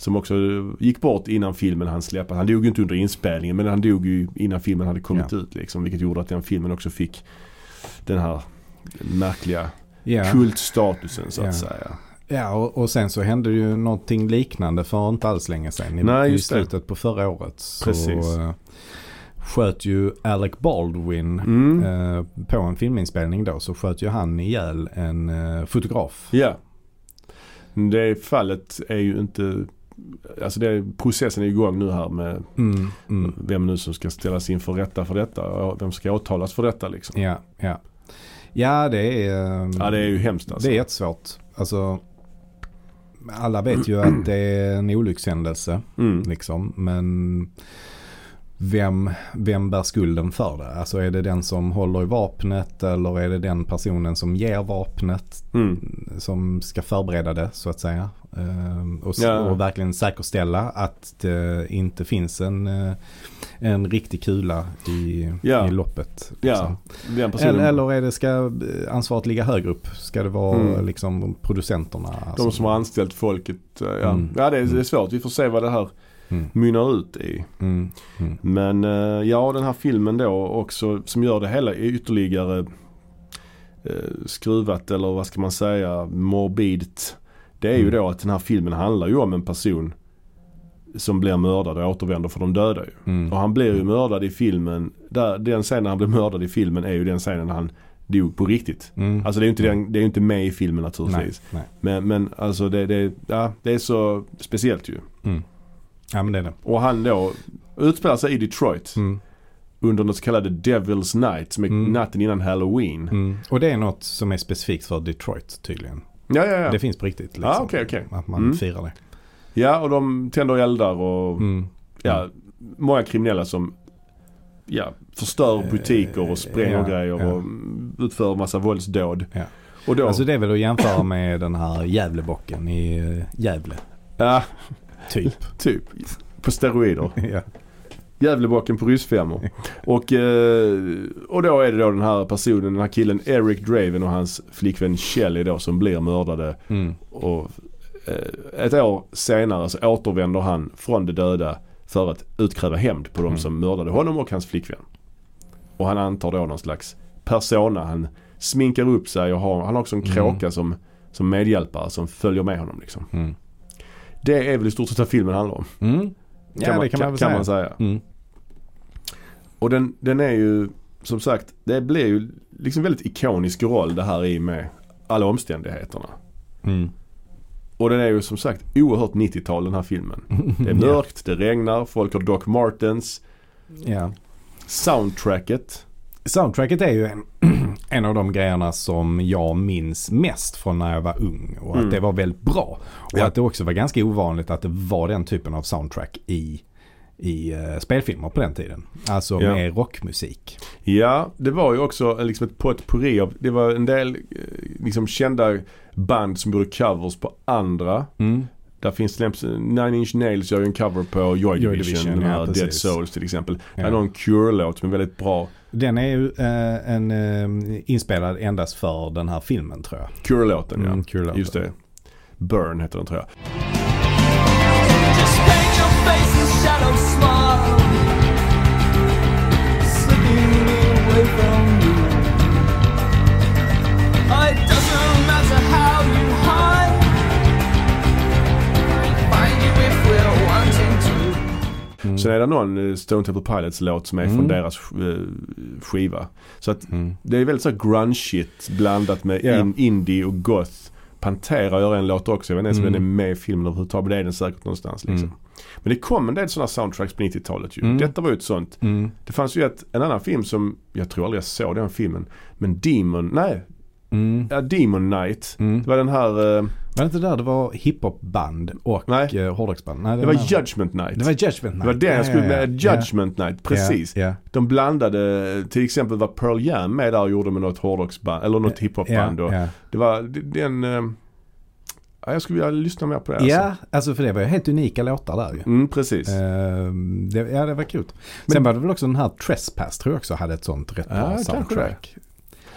Som också gick bort innan filmen han släpptes. Han dog ju inte under inspelningen men han dog ju innan filmen hade kommit Ja. ut liksom. Vilket gjorde att den filmen också fick den här märkliga Ja. kultstatusen så att Ja. säga. Ja, och, och sen så hände ju någonting liknande för inte alls länge sedan. I, Nej, I just det. slutet på förra året så Precis. eh, sköt ju Alec Baldwin Mm. eh, på en filminspelning då så sköt ju han ihjäl en eh, fotograf. Ja. Det fallet är ju inte Alltså det, processen är igång nu här med Mm, mm. vem nu som ska ställas inför rätta för detta. Vem ska åtalas för detta liksom. Ja, ja. Ja, det är... eh, Ja det är ju hemskt alltså. Det är jättesvårt. Alltså, alla vet ju att <clears throat> det är en olyckshändelse. Mm. Liksom. Men vem, vem bär skulden för det? Alltså är det den som håller i vapnet eller är det den personen som ger vapnet Mm. som ska förbereda det så att säga? Ehm, och, Ja. och verkligen säkerställa att det inte finns en, eh, en riktig kula i, Ja. i loppet. Ja, liksom. den personen. Eller, eller är det, ska ansvaret ligga högre upp? Ska det vara Mm. liksom producenterna? De som har anställt folket. eh, Ja, Mm. ja det, är, det är svårt. Vi får se vad det här Mm, mynnar ut i. mm, mm. Men eh, ja, den här filmen då också som gör det hela ytterligare eh, skruvat eller vad ska man säga morbidt. Det är ju Mm. då att den här filmen handlar ju om en person som blir mördad och återvänder för de döda ju. Mm. Och han blir ju mördad i filmen. Där, den scenen han blir mördad i filmen är ju den scenen han dog på riktigt. Mm. Alltså det är ju inte, den, det är ju inte med i filmen nej, naturligtvis. nej. Men, men alltså det, det, ja, det är så speciellt ju. Mm. Ja men det är det. Och han då utspelar sig i Detroit Mm. under något så kallade Devil's Night som är Mm. natten innan Halloween. Mm. Och det är något som är specifikt för Detroit tydligen. Ja, ja, ja. Det finns på riktigt. Liksom. Ja, okej, okej. Att man Mm. firar det. Ja, och de tänder eldar och Mm. ja, många kriminella som ja, förstör butiker och spränger ja, grejer ja. och utför massa våldsdåd. Ja. Och då, Alltså det är väl att jämföra med den här Gävlebocken i eh, Gävle. ja, Typ. <laughs> typ. På steroider. <laughs> ja. Gävlebocken på ryssfemmor. Och, eh, och då är det då den här personen, den här killen Eric Draven och hans flickvän Shelley då som blir mördade. Mm. Och eh, ett år senare så återvänder han från de döda för att utkräva hämnd på de Mm. som mördade honom och hans flickvän. Och han antar då någon slags persona. Han sminkar upp sig och har, han har också en Mm. kråka som, som medhjälpare som följer med honom liksom. Det är väl i stort sett vad filmen handlar om. Mm. Ja det kan man väl säga. man säga. Mm. Och den, den är ju som sagt, det blir ju liksom väldigt ikonisk roll det här i med alla omständigheterna. Mm. Och den är ju som sagt oerhört 90-tal den här filmen. <laughs> Det är mörkt, det regnar, folk har Doc Martens. Ja. Soundtracket. Soundtracket är ju en, en av de grejerna som jag minns mest från när jag var ung. Och att Mm. det var väldigt bra. Och Ja. att det också var ganska ovanligt att det var den typen av soundtrack i, i uh, spelfilmer på den tiden. Alltså Ja. med rockmusik. Ja, det var ju också eh, liksom ett potpourri av, det var en del eh, liksom kända band som gjorde covers på andra. Mm. Där finns till exempel Nine Inch Nails gör ju en cover på Joy Joy Division, Division, den ja. Dead Souls till exempel. Det Ja. är någon Cure-låt som är väldigt bra. Den är ju eh, en, eh, inspelad endast för den här filmen tror jag. Cure-låten Mm, ja. Cure-låten. Just det. Burn heter den tror jag. Sen är det någon eh, Stone Temple Pilots låt som är Mm. från deras eh, skiva. Så att Mm. det är väldigt så grunge-shit blandat med Ja. in, indie och goth. Pantera gör en låt också. Jag vet inte ens om Mm. den är med i filmen överhuvudtaget. Men det är den säkert någonstans liksom. Mm. Men det kom en del sådana soundtracks på 90-talet ju. Mm. Detta var ju ett sånt. Mm. Det fanns ju ett, en annan film som, jag tror aldrig jag såg den filmen. Men Demon, nej, Mm. ja, Demon Night. Mm. Det var den här, eh, Var det inte där det var hiphopband och Nej. eh, hårdrocksband? Nej, det var den här- Judgment Night. Det var Judgment Night. Det var det jag skulle Ja, ja, med, ja. Judgment Night, precis. Ja, ja. De blandade, till exempel var Pearl Jam med där och gjorde med något hårdrocksband, eller något hiphopband. och Ja, Det var det- den, eh, ja, jag skulle vilja lyssna mer på det ja. alltså. ja, alltså för det var ju helt unika låtar där ju. Mm, precis. Ehm, det, ja, det var kul. Sen var det väl också den här Trespass tror jag också hade ett sånt rätt Ja, bra kanske soundtrack.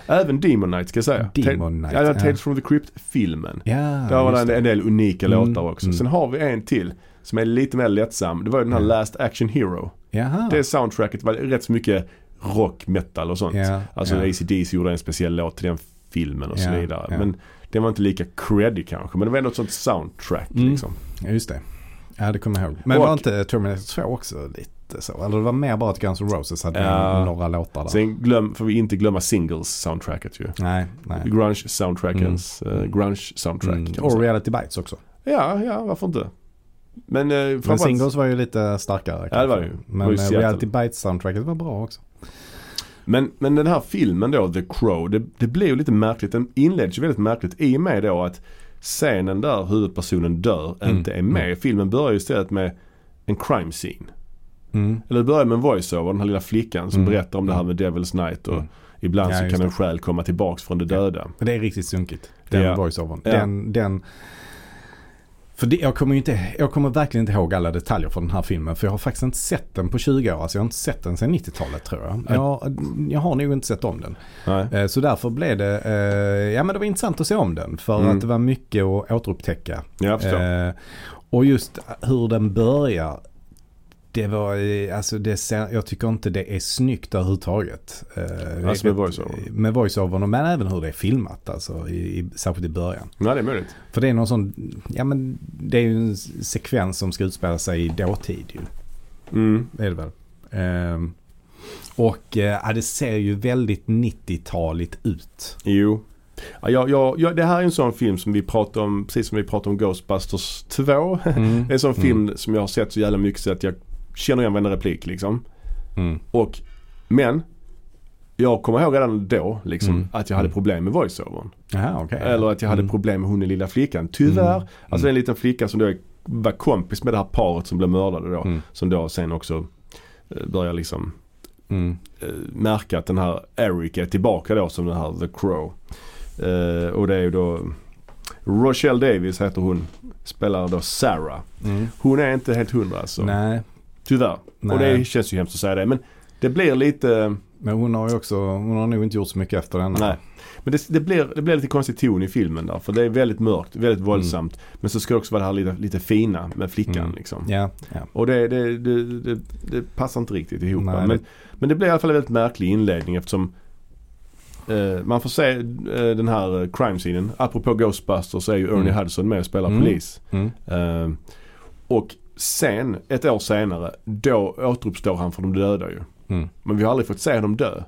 Även Demon Night ska jag säga. Demon Night, Ja. Tales from the Crypt-filmen. Ja, Där var det en, del unika Mm, låtar också. mm. Sen har vi en till som är lite mer lättsam. Det var ju den här. Last Action Hero. Jaha. Det soundtracket var rätt så mycket rock, metal och sånt. ja, Alltså ja. AC/DC gjorde en speciell låt till den filmen och så Ja, vidare. ja. Men det var inte lika creddy kanske. Men det var ändå ett sånt soundtrack Mm. liksom. Ja, just det. Ja, det kommer jag ihåg. Men Och- var inte Terminator 2 också lite så? Eller det var mer bara att Guns N' Roses hade Ja. några låtar där. Sen glöm, får vi inte glömma singles soundtracket ju. Nej, nej. Grunge soundtrackens, Mm. eh, grunge soundtrack Mm. Och. Reality Bites också. Ja, ja varför inte. Men, eh, Men Singles var ju lite starkare. Ja, det var kanske. det ju. Det Men var eh, Seattle. Reality Bites soundtracket var bra också. Men, men den här filmen då, The Crow, det, det blir ju lite märkligt. Den inleds ju väldigt märkligt i och med då att scenen där huvudpersonen dör Mm. inte är med. Filmen börjar ju istället med en crime scene. Mm. Eller det börjar med en voiceover, den här lilla flickan som Mm. berättar om det här med Devil's Night och Mm. ibland Ja, så kan en själ komma tillbaks från det döda. Och det är riktigt sunkigt. Den Ja. voiceovern. Ja. Den, den, för det, jag kommer inte, jag kommer verkligen inte ihåg alla detaljer från den här filmen. För jag har faktiskt inte sett den på 20 år. Alltså jag har inte sett den sedan 90-talet tror jag. Jag, jag har nog inte sett om den. Nej. Eh, Så därför blev det, eh, ja men det var intressant att se om den. För Mm. att det var mycket att återupptäcka. Jag förstår. Eh, och just hur den börjar. Det var, eh, alltså det jag tycker inte det är snyggt överhuvudtaget. Eh, Alltså med rätt- voiceover? Med voiceovern men även hur det är filmat alltså. I, i, särskilt i början. Nej, det är möjligt. För det är någon sån, ja men det är ju en sekvens som ska utspela sig i dåtid ju. Mm. Det är det väl. Ehm, och eh, ja, det ser ju väldigt 90-taligt ut. Jo. Ja, jag, jag, det här är en sån film som vi pratar om, precis som vi pratar om Ghostbusters 2. Mm. <laughs> Det är en sån film som jag har sett så jävla mycket så att jag känner igen varenda replik liksom. Mm. Och, men jag kommer ihåg redan då liksom Mm. att jag hade Mm. problem med voiceovern. Jaha, okej. Eller att jag hade Mm. problem med hon den lilla flickan. Tyvärr. Mm. Alltså en liten flicka som då var kompis med det här paret som blev mördade då. Mm. Som då sen också eh, börjar liksom Mm. eh, märka att den här Eric är tillbaka då som den här The Crow. Eh, och det är ju då Rochelle Davis heter hon. Spelar då Sarah. Mm. Hon är inte helt hundra alltså. Nej, Tyvärr. Nej. Och det känns ju hemskt att säga det. Men det blir lite, men hon har ju också, hon har nog inte gjort så mycket efter denna. nej. Men det, det, blir, det blir lite konstig ton i filmen där. För det är väldigt mörkt, väldigt våldsamt. Men så ska det också vara det här lite, lite fina med flickan Mm. liksom. Ja, ja. Och det, det, det, det, passar inte riktigt ihop. Nej, men, men det blir i alla fall en väldigt märklig inledning eftersom eh, man får se eh, den här eh, crime-scenen. Apropå Ghostbusters så är ju Ernie Mm. Hudson med och spelar Mm. polis. Mm. Eh, och sen, ett år senare, då återuppstår han för de döda ju. Mm. Men vi har aldrig fått se honom dö.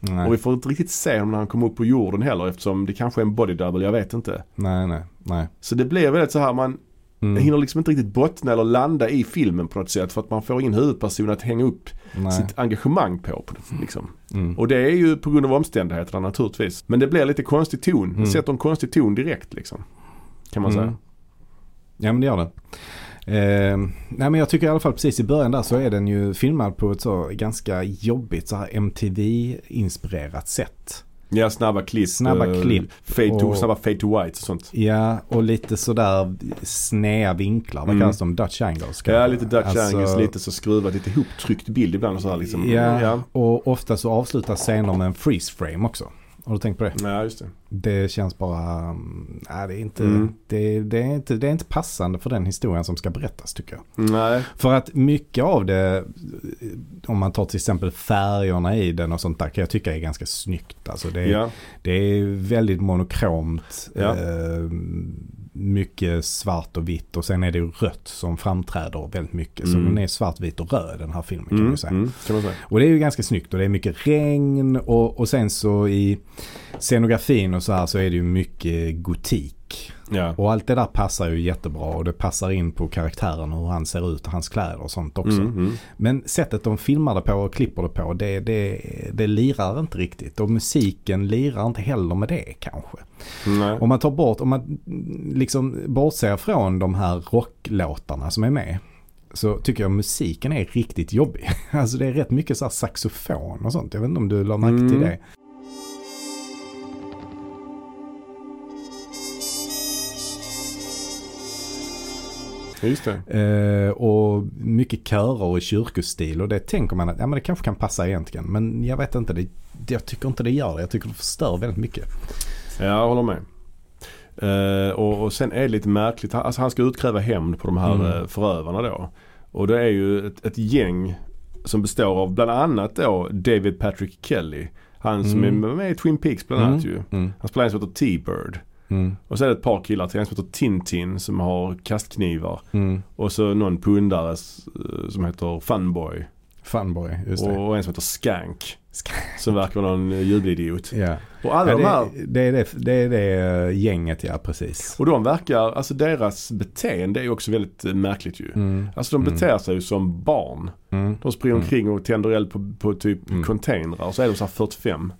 Nej. Och vi får inte riktigt se honom när han kommer upp på jorden heller eftersom det kanske är en body double, jag vet inte. nej, nej, nej. Så det blir väldigt så här man Mm. hinner liksom inte riktigt bottna eller landa i filmen på något sätt för att man får ingen huvudperson att hänga upp nej. sitt engagemang på. på det, liksom. Mm. Och det är ju på grund av omständigheterna naturligtvis. Men det blir lite konstig ton. Mm. Sätter en konstig ton direkt liksom. Kan man Mm. säga. Ja men det gör det. Eh, nej men jag tycker i alla fall precis i början där så är den ju filmad på ett så ganska jobbigt så här MTV-inspirerat sätt. Ja, snabba klipp. Snabba eh, klipp Fade to, och- snabba fade to white och sånt. Ja och lite sådär sneda vinklar. Vad Mm. kallas de? Dutch angles? Ja, lite Dutch Alltså, angles, lite så skruvat, lite ihoptryckt bild ibland och så här liksom. Ja, ja. och ofta så avslutas scener med en freeze frame också. Har du tänkt på det? Ja, just det. Det känns bara, mm, nej det är inte, Mm. det, det, är inte, det är inte passande för den historien som ska berättas tycker jag. Nej. För att mycket av det, om man tar till exempel färgerna i den och sånt där kan jag tycka är ganska snyggt. Alltså det, är, Ja. det är väldigt monokromt. Ja. Eh, mycket svart och vitt och sen är det ju rött som framträder väldigt mycket. Så Mm. den är svart, vit och röd den här filmen kan man Mm, säga. mm, kan man säga. Och det är ju ganska snyggt och det är mycket regn och, och sen så i scenografin och så här så är det ju mycket gotik. Ja. Och allt det där passar ju jättebra och det passar in på karaktären och hur han ser ut och hans kläder och sånt också. Mm, mm. Men sättet de filmar det på och klipper det på det, det, det lirar inte riktigt. Och musiken lirar inte heller med det kanske. Nej. Om man tar bort, om man liksom bortser från de här rocklåtarna som är med. Så tycker jag musiken är riktigt jobbig. <laughs> Alltså det är rätt mycket så saxofon och sånt. Jag vet inte om du la märke till Mm. det. Just det. Eh, och mycket körer i kyrkostil och det tänker man att ja, men det kanske kan passa egentligen. Men jag vet inte, det, jag tycker inte det gör det. Jag tycker det förstör väldigt mycket. Ja, jag håller med. Eh, och, och sen är det lite märkligt. Alltså han ska utkräva hämnd på de här Mm. eh, förövarna då. Och det är ju ett, ett gäng som består av bland annat då David Patrick Kelly. Han som Mm. är med i Twin Peaks bland annat ju. Mm, Han spelar en som heter T-Bird. Mm, Och det ett par killar till. En som heter Tintin som har kastknivar. mm. Och så någon pundare eh, som heter Funboy. Funboy, just det. Och en som heter Skank. Skank. Som verkar vara någon eh, jubelidiot. Ja. Och alla Ja, de här det, det, är det, det är det eh, gänget ja, precis. Och de verkar, alltså deras beteende är också väldigt märkligt ju. Mm, Alltså de Mm. beter sig ju som barn. mm. De springer Mm. omkring och tänder eld på, på typ Mm. containrar och så är de så här 45.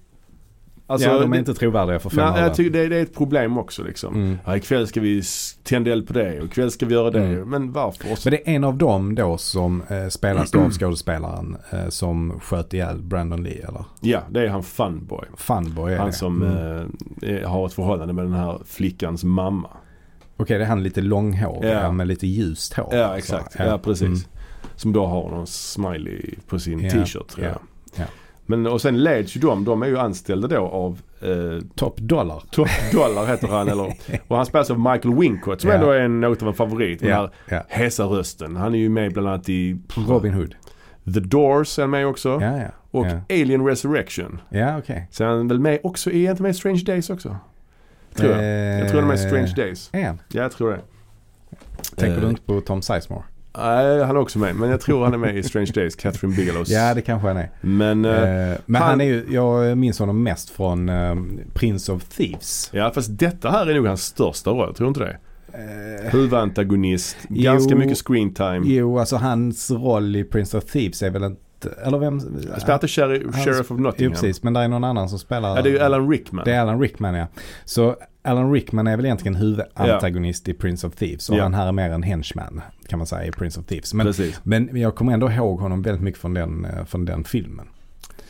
Alltså, ja, de är det, inte trovärdiga för fem nej, jag tycker det, det är ett problem också liksom. Mm. Ja, ikväll ska vi tända eld på det och ikväll ska vi göra det. Mm. Men varför? Så, Men det är en av dem då som eh, spelas av skådespelaren eh, som sköt ihjäl Brandon Lee eller? ja, det är han Funboy. Funboy är Han det. som Mm. eh, har ett förhållande med den här flickans mamma. Okej, det är han lite långhårig Ja. med lite ljust hår. Ja, Så, exakt. Ja, precis. Mm. Som då har någon smiley på sin t-shirt tror jag. Men och sen leds ju de, de är ju anställda då av eh, Top dollar. Top Dollar heter han eller, <laughs> och han spelas av Michael Wincott som Ja. ändå är en, något av en favorit. Den Ja, här ja. hesa rösten. Han är ju med bland annat i Robin Hood. The Doors är han med också. Ja, ja. Och. Alien Resurrection. Ja, okej. Så är han väl med också, är han inte med i Strange Days också? Tror jag. Jag tror han är med i Strange Days. Är han? Ja, jag tror det. Tänker Eh, du inte på Tom Sizemore? Nej, han är också med. Men jag tror han är med i Strange Days, <laughs> Catherine Bigelows. Ja, det kanske han är. Men, Eh, men han, han- är ju, jag minns honom mest från eh, Prince of Thieves. ja fast detta här är nog hans största roll, tror du inte det? Eh, Huvudantagonist, <laughs> ganska Jo. mycket screen time. jo, alltså hans roll i Prince of Thieves är väl inte, eller vem? Han spelar inte Sheriff, Sheriff of Jo, Nottingham. precis. Men det är någon annan som spelar. Ja, det är ju Alan Rickman. Det är Alan Rickman ja. Så Alan Rickman är väl egentligen huvudantagonist i Prince of Thieves. Och Ja. han här är mer en henchman kan man säga i Prince of Thieves. Men, Precis. men jag kommer ändå ihåg honom väldigt mycket från den, eh, från den filmen.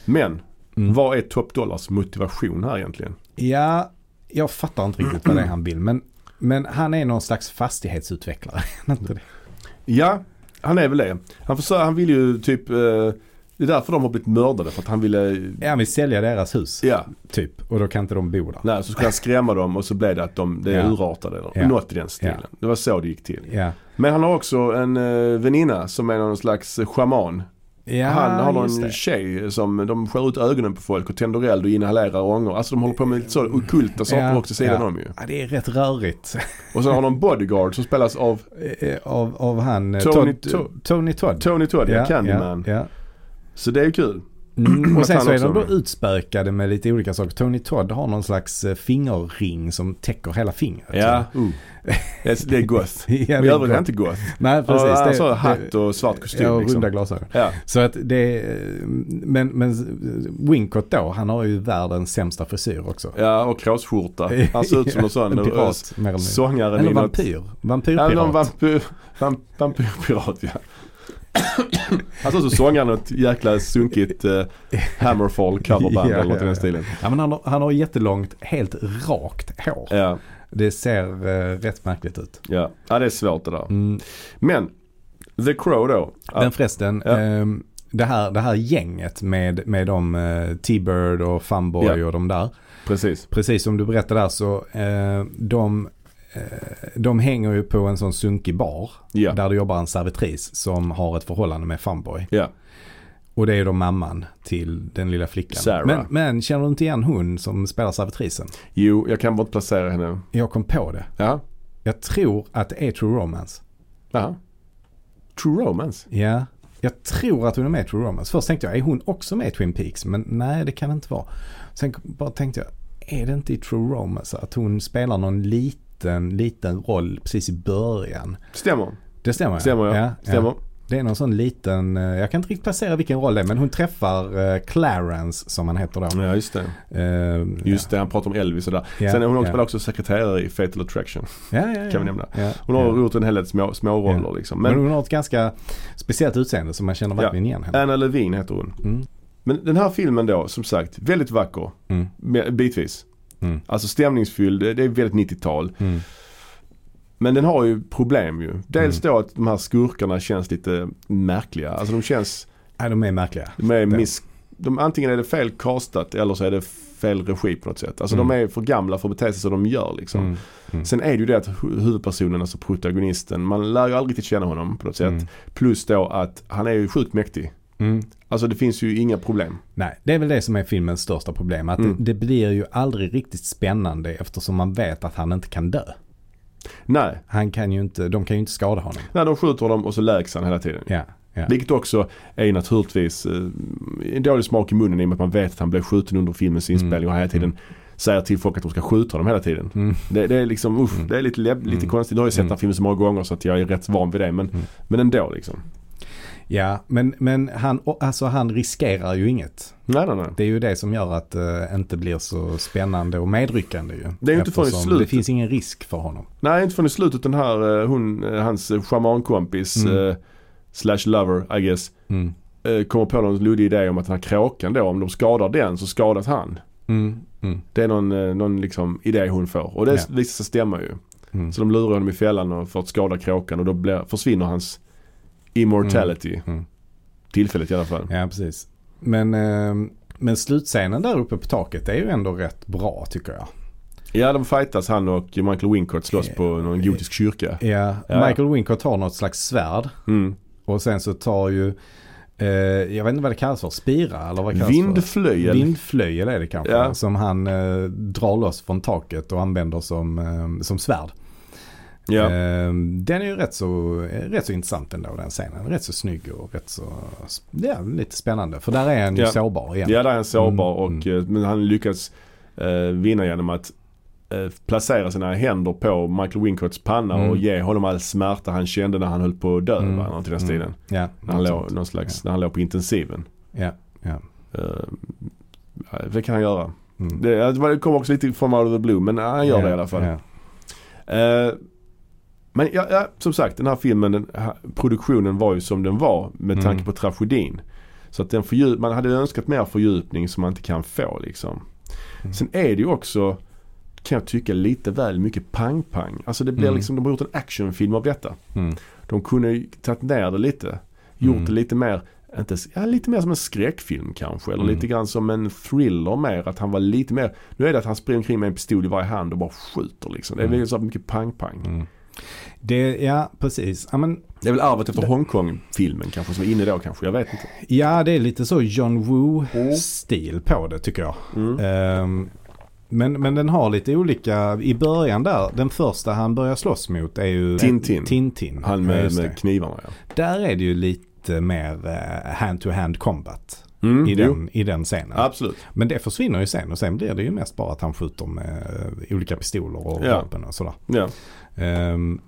Men, Mm. vad är Top Dollars motivation här egentligen? Ja, jag fattar inte riktigt vad det är han vill. Men, men han är någon slags fastighetsutvecklare. <laughs> Ja, han är väl det. Han, försöker, han vill ju typ, eh, det är därför de har blivit mördade. För att han ville, Ja, han vill sälja deras hus. ja, Typ. Och då kan inte de bo där. nej, så skulle han skrämma dem och så blev det att de, det Ja. urartade. Eller, Ja. Något i den stilen. Det var så det gick till. Ja, Men han har också en uh, väninna som är någon slags shaman. ja han har någon det. tjej som de skär ut ögonen på folk och tänder eld och inhalerar ångor. Alltså de håller på med lite så ockulta saker Ja, också sidan ja. om ju. Ja, det är rätt rörigt. <laughs> Och så har de bodyguard som spelas av Eh, av, av han eh, Tony Todd. Tony Todd. Tony Todd, ja, Candyman. Ja, ja. Så det är ju kul. Mm, <clears throat> och sen han så är de då utspökade med lite olika saker. Tony Todd har någon slags eh, fingerring som täcker hela fingret. Ja, uh. det, är, goth. ja i det är <laughs> övrigt är det gott. inte goth. Nej, precis. Ja, det, alltså det- hatt och svart kostym Ja, och liksom. runda glasögon. Ja. Så att det är, men, men Wincott då, han har ju världens sämsta frisyr också. ja, och kråsskjorta. <laughs> Han ser ut som någon sån En eh, pirat mer eller mindre. sångaren Eller i vampyr. Ja, Vampyrpirat. någon vampyr, vamp, vampyrpirat ja. Han ser ut som sångaren ett jäkla sunkigt uh, Hammerfall coverband <laughs> Ja, eller något i den stilen. Ja, men han, har, han har jättelångt, helt rakt hår. Ja, Det ser eh, rätt märkligt ut. ja. ja, det är svårt det där. Mm. Men, The Crow då. Men förresten, Ja. ehm, det, här, det här gänget med, med de eh, T-Bird och Funboy Ja. och de där. precis. Precis som du berättade där så eh, de, eh, de hänger ju på en sån sunkig bar. Ja. Där det jobbar en servitris som har ett förhållande med Funboy. Ja. Och det är då mamman till den lilla flickan. Sarah. Men, men känner du inte igen hon som spelar servitrisen? Jo, jag kan bara inte placera henne. Jag kom på det. Ja, Jag tror att det är True Romance. Jaha. True Romance? Ja, jag tror att hon är med i True Romance. Först tänkte jag, är hon också med i Twin Peaks? Men nej, det kan det inte vara. Sen bara tänkte jag, är det inte i True Romance att hon spelar någon liten, liten roll precis i början? Stämmer. Det stämmer Stämmer ja. Stämmer. Det är någon sån liten, eh, jag kan inte riktigt placera vilken roll det är, men hon träffar eh, Clarence som han heter då. Ja just det. Eh, Just det, han pratar om Elvis och där. Ja, Sen hon ja. spelar också sekreterare i Fatal Attraction. Ja, ja, ja. Kan vi nämna. Ja, Hon har ja. gjort en hel del små, små roller liksom. Men, Men hon har ett ganska speciellt utseende så man känner verkligen igen henne. Anna Levine heter hon. Mm. Men den här filmen då, som sagt, väldigt vacker. Mm. Bitvis. Mm. Alltså stämningsfylld, det är väldigt 90-tal. Mm. Men den har ju problem ju. Dels då att de här skurkarna känns lite märkliga. Alltså de känns, Nej, de är märkliga. de är miss, de, antingen är det fel castat eller så är det fel regi på något sätt. Alltså Mm. de är för gamla för att bete sig som de gör liksom. Mm. Mm. Sen är det ju det att hu- huvudpersonen, alltså protagonisten, man lär ju aldrig riktigt känna honom på något sätt. Mm. Plus då att han är ju sjukt mäktig. Mm. Alltså det finns ju inga problem. Nej, det är väl det som är filmens största problem. Att Mm. det, det blir ju aldrig riktigt spännande eftersom man vet att han inte kan dö. Nej, Han kan ju inte, de kan ju inte skada honom. när de skjuter honom och så läks han hela tiden. Ja, ja. Vilket också är naturligtvis eh, en dålig smak i munnen i och med att man vet att han blev skjuten under filmens inspelning och hela tiden säger till folk att de ska skjuta honom hela tiden. Mm. Det, det är liksom, usch, Mm. det är lite, lite Mm. konstigt. Nu har jag sett Mm. den filmen så många gånger så att jag är rätt van vid det. Men, Mm. men ändå liksom. Ja men, men han, alltså han riskerar ju inget. Nej, nej, nej. Det är ju det som gör att det inte blir så spännande och medryckande ju. Det är ju inte förrän i slutet. Det finns ingen risk för honom. Nej, inte förrän i slutet den här, eh, hon, eh, hans eh, shamankompis, Mm. eh, slash lover I guess, Mm. eh, kommer på någon luddig idé om att den här kråkan då, om de skadar den så skadas han. Mm. Mm. Det är någon, eh, någon liksom idé hon får. Och det Ja. visar sig stämma ju. Mm. Så de lurar honom i fällan och för att skada kråkan och då blir, försvinner hans immortality. Mm. Tillfället i alla fall. Ja, precis. Men, eh, men slutscenen där uppe på taket är ju ändå rätt bra tycker jag. Ja, de fightas han och Michael Wincott slåss på någon gotisk kyrka. Ja, Ja. Michael Wincott har något slags svärd. Mm. Och sen så tar ju, eh, jag vet inte vad det kallas för, spira eller vad det kallas för? Vindflöjel. Vindflöjel är det kanske. Ja. Som han eh, drar loss från taket och använder som, eh, som svärd. Ja. Eh, den är ju rätt så, rätt så intressant ändå den scenen. Rätt så snygg och rätt så, ja, lite spännande. För där är han ju Ja. sårbar igen. ja, där är han sårbar Mm, och, eh, men han lyckas eh, vinna genom att eh, placera sina händer på Michael Wincotts panna Mm. och ge honom all smärta han kände när han höll på att dö. Mm. va, i den Mm. stilen. Ja, När han, låg, någon slags, när han låg på intensiven. Ja, ja. Ja, det kan han göra. Mm. Det, det kommer också lite från out of the blue men han gör ja, det i alla fall. Ja. Eh, men ja, ja, som sagt den här filmen, den, produktionen var ju som den var med Mm. tanke på tragedin. Så att den fördjup, man hade önskat mer fördjupning som man inte kan få liksom. Mm. Sen är det ju också, kan jag tycka, lite väl mycket pang-pang. Alltså det blir Mm. liksom, de har gjort en actionfilm av detta. Mm. De kunde ju tagit ner det lite. Gjort Mm. det lite mer, inte, ja, lite mer som en skräckfilm kanske. Eller Mm. lite grann som en thriller mer. Att han var lite mer, nu är det att han springer omkring med en pistol i varje hand och bara skjuter liksom. Det är Mm. väl så mycket pang-pang. Mm. Det, ja, precis. Ja, men, Det är väl arvet efter Hongkong-filmen kanske som är inne då kanske. Jag vet inte. ja, det är lite så John Woo-stil på det tycker jag. Mm. Ehm, men, men den har lite olika, i början där, den första han börjar slåss mot är ju Tintin. Tintin. Han med, med knivarna ja. Där är det ju lite mer eh, hand-to-hand combat Mm, i, jo. den, i den scenen. Absolut. Men det försvinner ju sen och sen blir det ju mest bara att han skjuter med eh, olika pistoler och Ja. vapen och sådär. Ja. Ehm,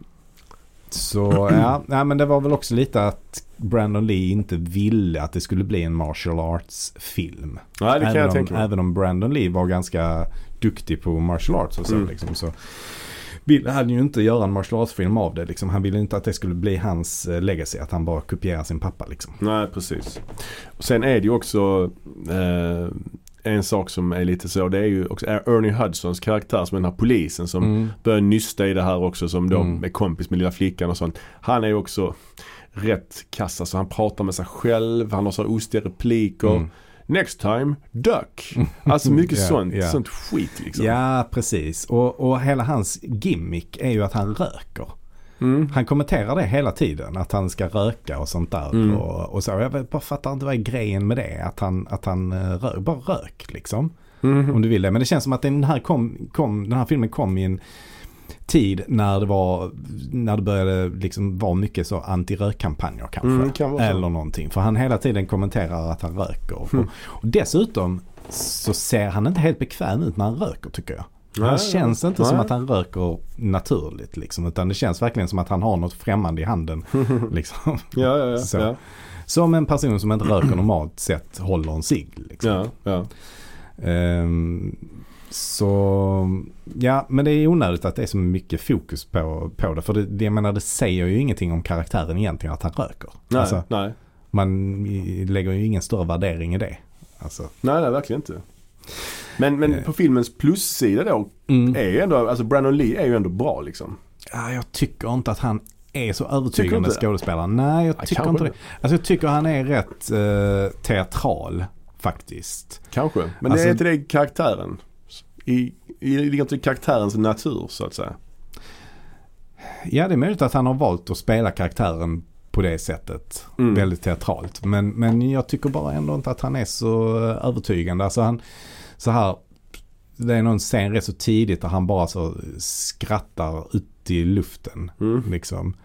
så ja, nej, men det var väl också lite att Brandon Lee inte ville att det skulle bli en martial arts film. Nej det kan även, jag om, tänka mig. även om Brandon Lee var ganska duktig på martial arts och så Mm. liksom. Så ville han ju inte göra en martial arts film av det liksom. Han ville inte att det skulle bli hans eh, legacy. Att han bara kopierar sin pappa liksom. Nej precis. Och sen är det ju också eh, en sak som är lite så. Det är ju också Ernie Hudsons karaktär som är den här polisen som Mm. börjar nysta i det här också som då Mm. är kompis med lilla flickan och sånt. Han är ju också rätt kassa så han pratar med sig själv. Han har så ostiga repliker. Mm. Next time, duck. <laughs> Alltså mycket Ja, sånt, ja. sånt skit liksom. Ja, precis. Och, och hela hans gimmick är ju att han röker. Mm. Han kommenterar det hela tiden. Att han ska röka och sånt där. Mm. Och, och så. Jag bara fattar inte vad är grejen med det. Att han, att han eh, rök. Bara rök liksom. Mm. Om du vill det. Men det känns som att den här, kom, kom, den här filmen kom i en tid när det var, när det började liksom vara mycket så anti-rökkampanjer kanske. Mm, kan. Eller någonting. För han hela tiden kommenterar att han röker. Mm. Och, och dessutom så ser han inte helt bekväm ut när han röker tycker jag. Nej, Han känns inte nej. som att han röker naturligt liksom. Utan det känns verkligen som att han har något främmande i handen. <laughs> liksom. Ja, ja, ja. Så. ja. Som en person som inte röker normalt sett håller en cigg. Liksom. ja, ja. Ehm, så ja, men det är onödigt att det är så mycket fokus på, på det. För det, det, jag menar, det säger ju ingenting om karaktären egentligen att han röker. Nej, Alltså, nej. man lägger ju ingen större värdering i det. Alltså, nej, nej, verkligen inte. Men, men Eh. på filmens plussida då mm. är ju ändå, alltså Brandon Lee är ju ändå bra liksom. ja, jag tycker inte att han är så övertygande skådespelare. Nej, jag Ja, tycker inte det. Alltså jag tycker han är rätt eh, teatral faktiskt. Kanske. Men Alltså- det är inte det karaktären. I, ligger inte karaktärens natur så att säga. Ja, det är möjligt att han har valt att spela karaktären på det sättet. Mm. Väldigt teatralt. Men, men jag tycker bara ändå inte att han är så eh, övertygande. Alltså han, så här, det är någon scen rätt så tidigt där han bara så skrattar ut i luften. Mm. Liksom.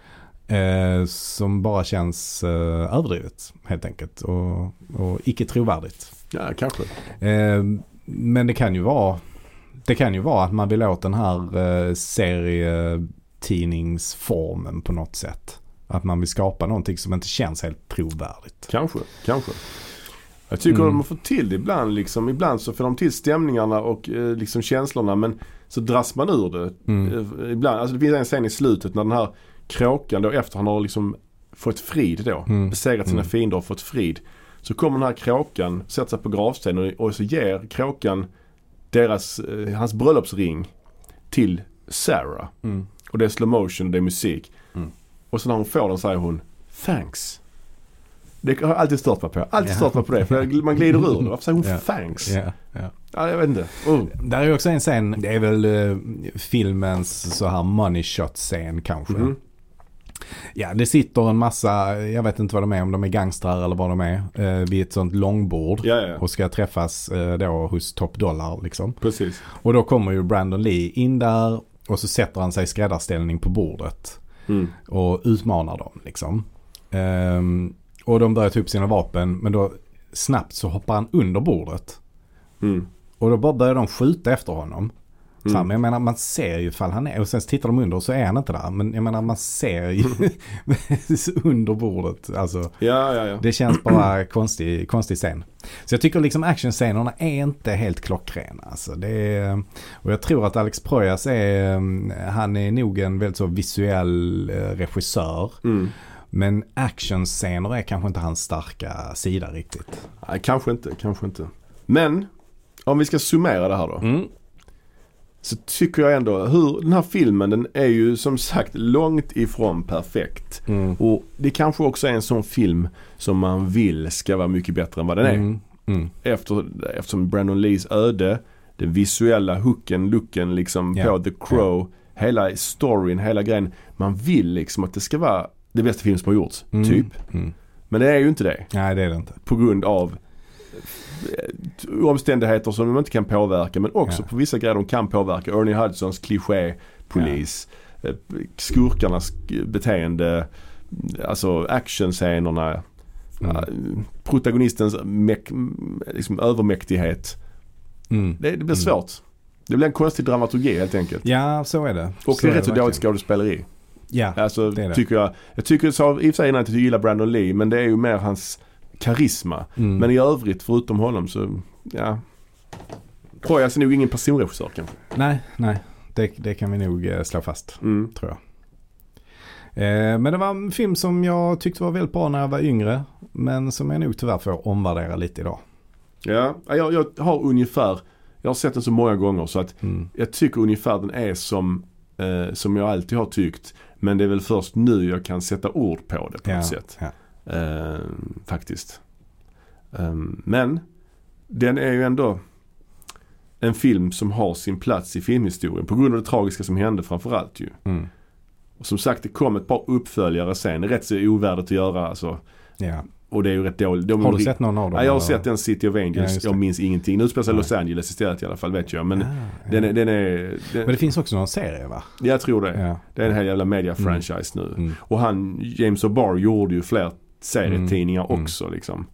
Eh, som bara känns eh, överdrivet helt enkelt. Och, och icke trovärdigt. Ja, kanske. Eh, men det kan ju vara det kan ju vara att man vill åt den här eh, serietidningsformen på något sätt. Att man vill skapa någonting som inte känns helt trovärdigt. Kanske, kanske. Jag tycker Mm. de har fått till det ibland liksom. Ibland så får de till stämningarna och eh, liksom känslorna men så dras man ur det. Mm. Eh, ibland, alltså det finns en scen i slutet när den här kråkan då efter han har liksom fått frid då. Mm. Besegrat sina Mm. fiender och fått frid. Så kommer den här kråkan, sätter sig på gravstenen och, och så ger kråkan deras, eh, hans bröllopsring till Sarah. Mm. Och det är slow motion och det är musik. Mm. Och så när hon får den säger hon Thanks. Det har jag alltid stört mig på. Alltid Ja. stört mig på det. För man glider ur det. Varför säger hon Ja. thanks? Ja, ja. Ja, jag vet inte. Oh. Där är också en scen, det är väl eh, filmens så här money shot scen kanske. Mhm. Ja, det sitter en massa, jag vet inte vad de är, om de är gangstrar eller vad de är, eh, vid ett sånt långbord. Ja, ja, Och ska träffas eh, då hos Top Dollar liksom. precis. Och då kommer ju Brandon Lee in där och så sätter han sig i skräddarställning på bordet. Mm. och utmanar dem liksom. Ehm, och de börjar ta upp sina vapen men då snabbt så hoppar han under bordet. Mm. Och då bara börjar de skjuta efter honom. Så här, Mm. men jag menar man ser ju ifall han är och sen tittar de under och så är han inte där. Men jag menar man ser ju <laughs> under bordet. Alltså Ja, ja, ja. det känns bara konstig, konstig scen. Så jag tycker liksom actionscenerna är inte helt klockrena. Alltså det är, och jag tror att Alex Proyas är, han är nog en väldigt så visuell eh, regissör. Mm. Men actionscener är kanske inte hans starka sida riktigt. Nej, kanske inte, kanske inte. Men om vi ska summera det här då. Mm. Så tycker jag ändå, hur den här filmen den är ju som sagt långt ifrån perfekt. Mm. Och det kanske också är en sån film som man vill ska vara mycket bättre än vad den är. Mm. Mm. Efter, eftersom Brandon Lees öde, den visuella hooken, looken liksom Ja. på The Crow, hela storyn, hela grejen. Man vill liksom att det ska vara det bästa film som har gjorts, Mm. typ. Mm. Men det är ju inte det. Nej det är det inte. På grund av eh, omständigheter som de inte kan påverka men också Ja. på vissa grejer de kan påverka. Ernie Hudsons kliché, polis, eh, skurkarnas beteende, alltså actionscenerna, Mm. eh, protagonistens mek- liksom, övermäktighet. Mm. Det, det blir Mm. svårt. Det blir en konstig dramaturgi helt enkelt. Ja så är det. Och Så det är rätt så dåligt skådespeleri. Ja. Alltså det är det. tycker jag. Jag tycker, sa i och för sig innan att jag gillar Brandon Lee men det är ju mer hans karisma. Mm. Men i övrigt förutom honom så, ja. Projas är nog ingen personregissör kanske. Nej, nej. Det, det kan vi nog eh, slå fast. Mm. tror jag. Eh, men det var en film som jag tyckte var väldigt bra när jag var yngre. Men som jag nog tyvärr får omvärdera lite idag. Ja, jag, jag har ungefär, jag har sett den så många gånger så att Mm. jag tycker ungefär den är som, eh, som jag alltid har tyckt. Men det är väl först nu jag kan sätta ord på det på Ja, något sätt. ja. Eh, faktiskt. Ehm, men den är ju ändå en film som har sin plats i filmhistorien på grund av det tragiska som hände framförallt ju. Mm. Och som sagt det kom ett par uppföljare sen. Rätt så ovärdigt att göra alltså. Ja. Och det är ju rätt dåligt. De Har du sett någon av dem? Nej, jag har sett den City of Ja, Angels. det. jag minns ingenting. Nu spelar sig. Los Angeles istället i alla fall vet jag. Men Ah, den, ja. är, den är... Den, Men det finns också någon serie va? jag tror det. Ja. Det är en hel jävla media-franchise nu. Mm. Och han, James O'Barr gjorde ju fler serietidningar Mm. också liksom.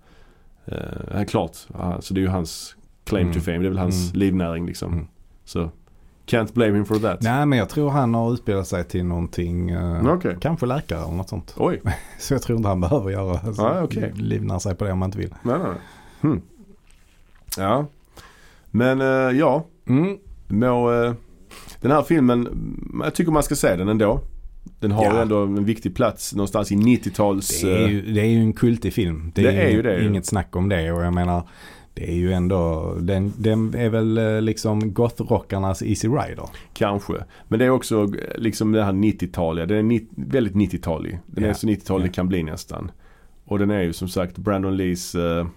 Uh, ja, klart. Ja, så det är ju hans claim Mm. to fame. Det är väl hans Mm. livnäring liksom. Mm. Så can't blame him for that. Nej men jag tror han har utbildat sig till någonting. eh, Okej. Kanske läkare eller något sånt. Oj. <laughs> Så jag tror inte han behöver göra alltså, Ah, okej. livnär sig på det om han inte vill. Nej, nej. Hmm. Ja. Men eh, ja. Mm. Må, eh, den här filmen, jag tycker man ska se den ändå. Den har Ja. ju ändå en viktig plats någonstans i 90-tals... Det är, eh, ju, det är ju en kultig film. Det, Det är, är ju det ju. inget snack om det och jag menar det är ju ändå, den, den är väl eh, liksom gothrockarnas Easy Rider. Kanske. Men det är också eh, liksom det här 90-taliga. Den är ni- väldigt 90-talig. Den är Ja. så 90-talig Ja. det kan bli nästan. Och den är ju som sagt Brandon Lees eh,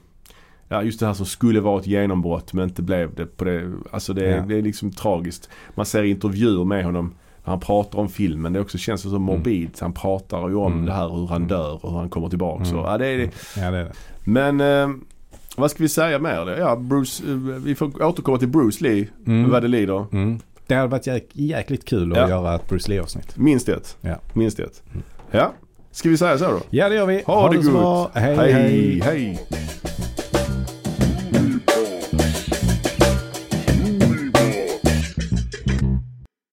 Ja just det här som skulle vara ett genombrott men inte blev det på det. Alltså det, är- Ja. det är liksom tragiskt. Man ser intervjuer med honom han pratar om filmen. Det också känns så morbid. Han pratar ju om Mm. det här hur han dör och hur han kommer tillbaka. Mm. Så, ja, det är, det. Ja det är det. Men eh, vad ska vi säga mer? Ja, Bruce, eh, vi får återkomma till Bruce Lee Mm. vad det lider. Mm. Det hade varit jäk, jäkligt kul att Ja. göra ett Bruce Lee-avsnitt. Minst ett. Ja. Minst ett. Ja, ska vi säga så då? Ja det gör vi. Ha, det så gott. hej. hej. hej. hej.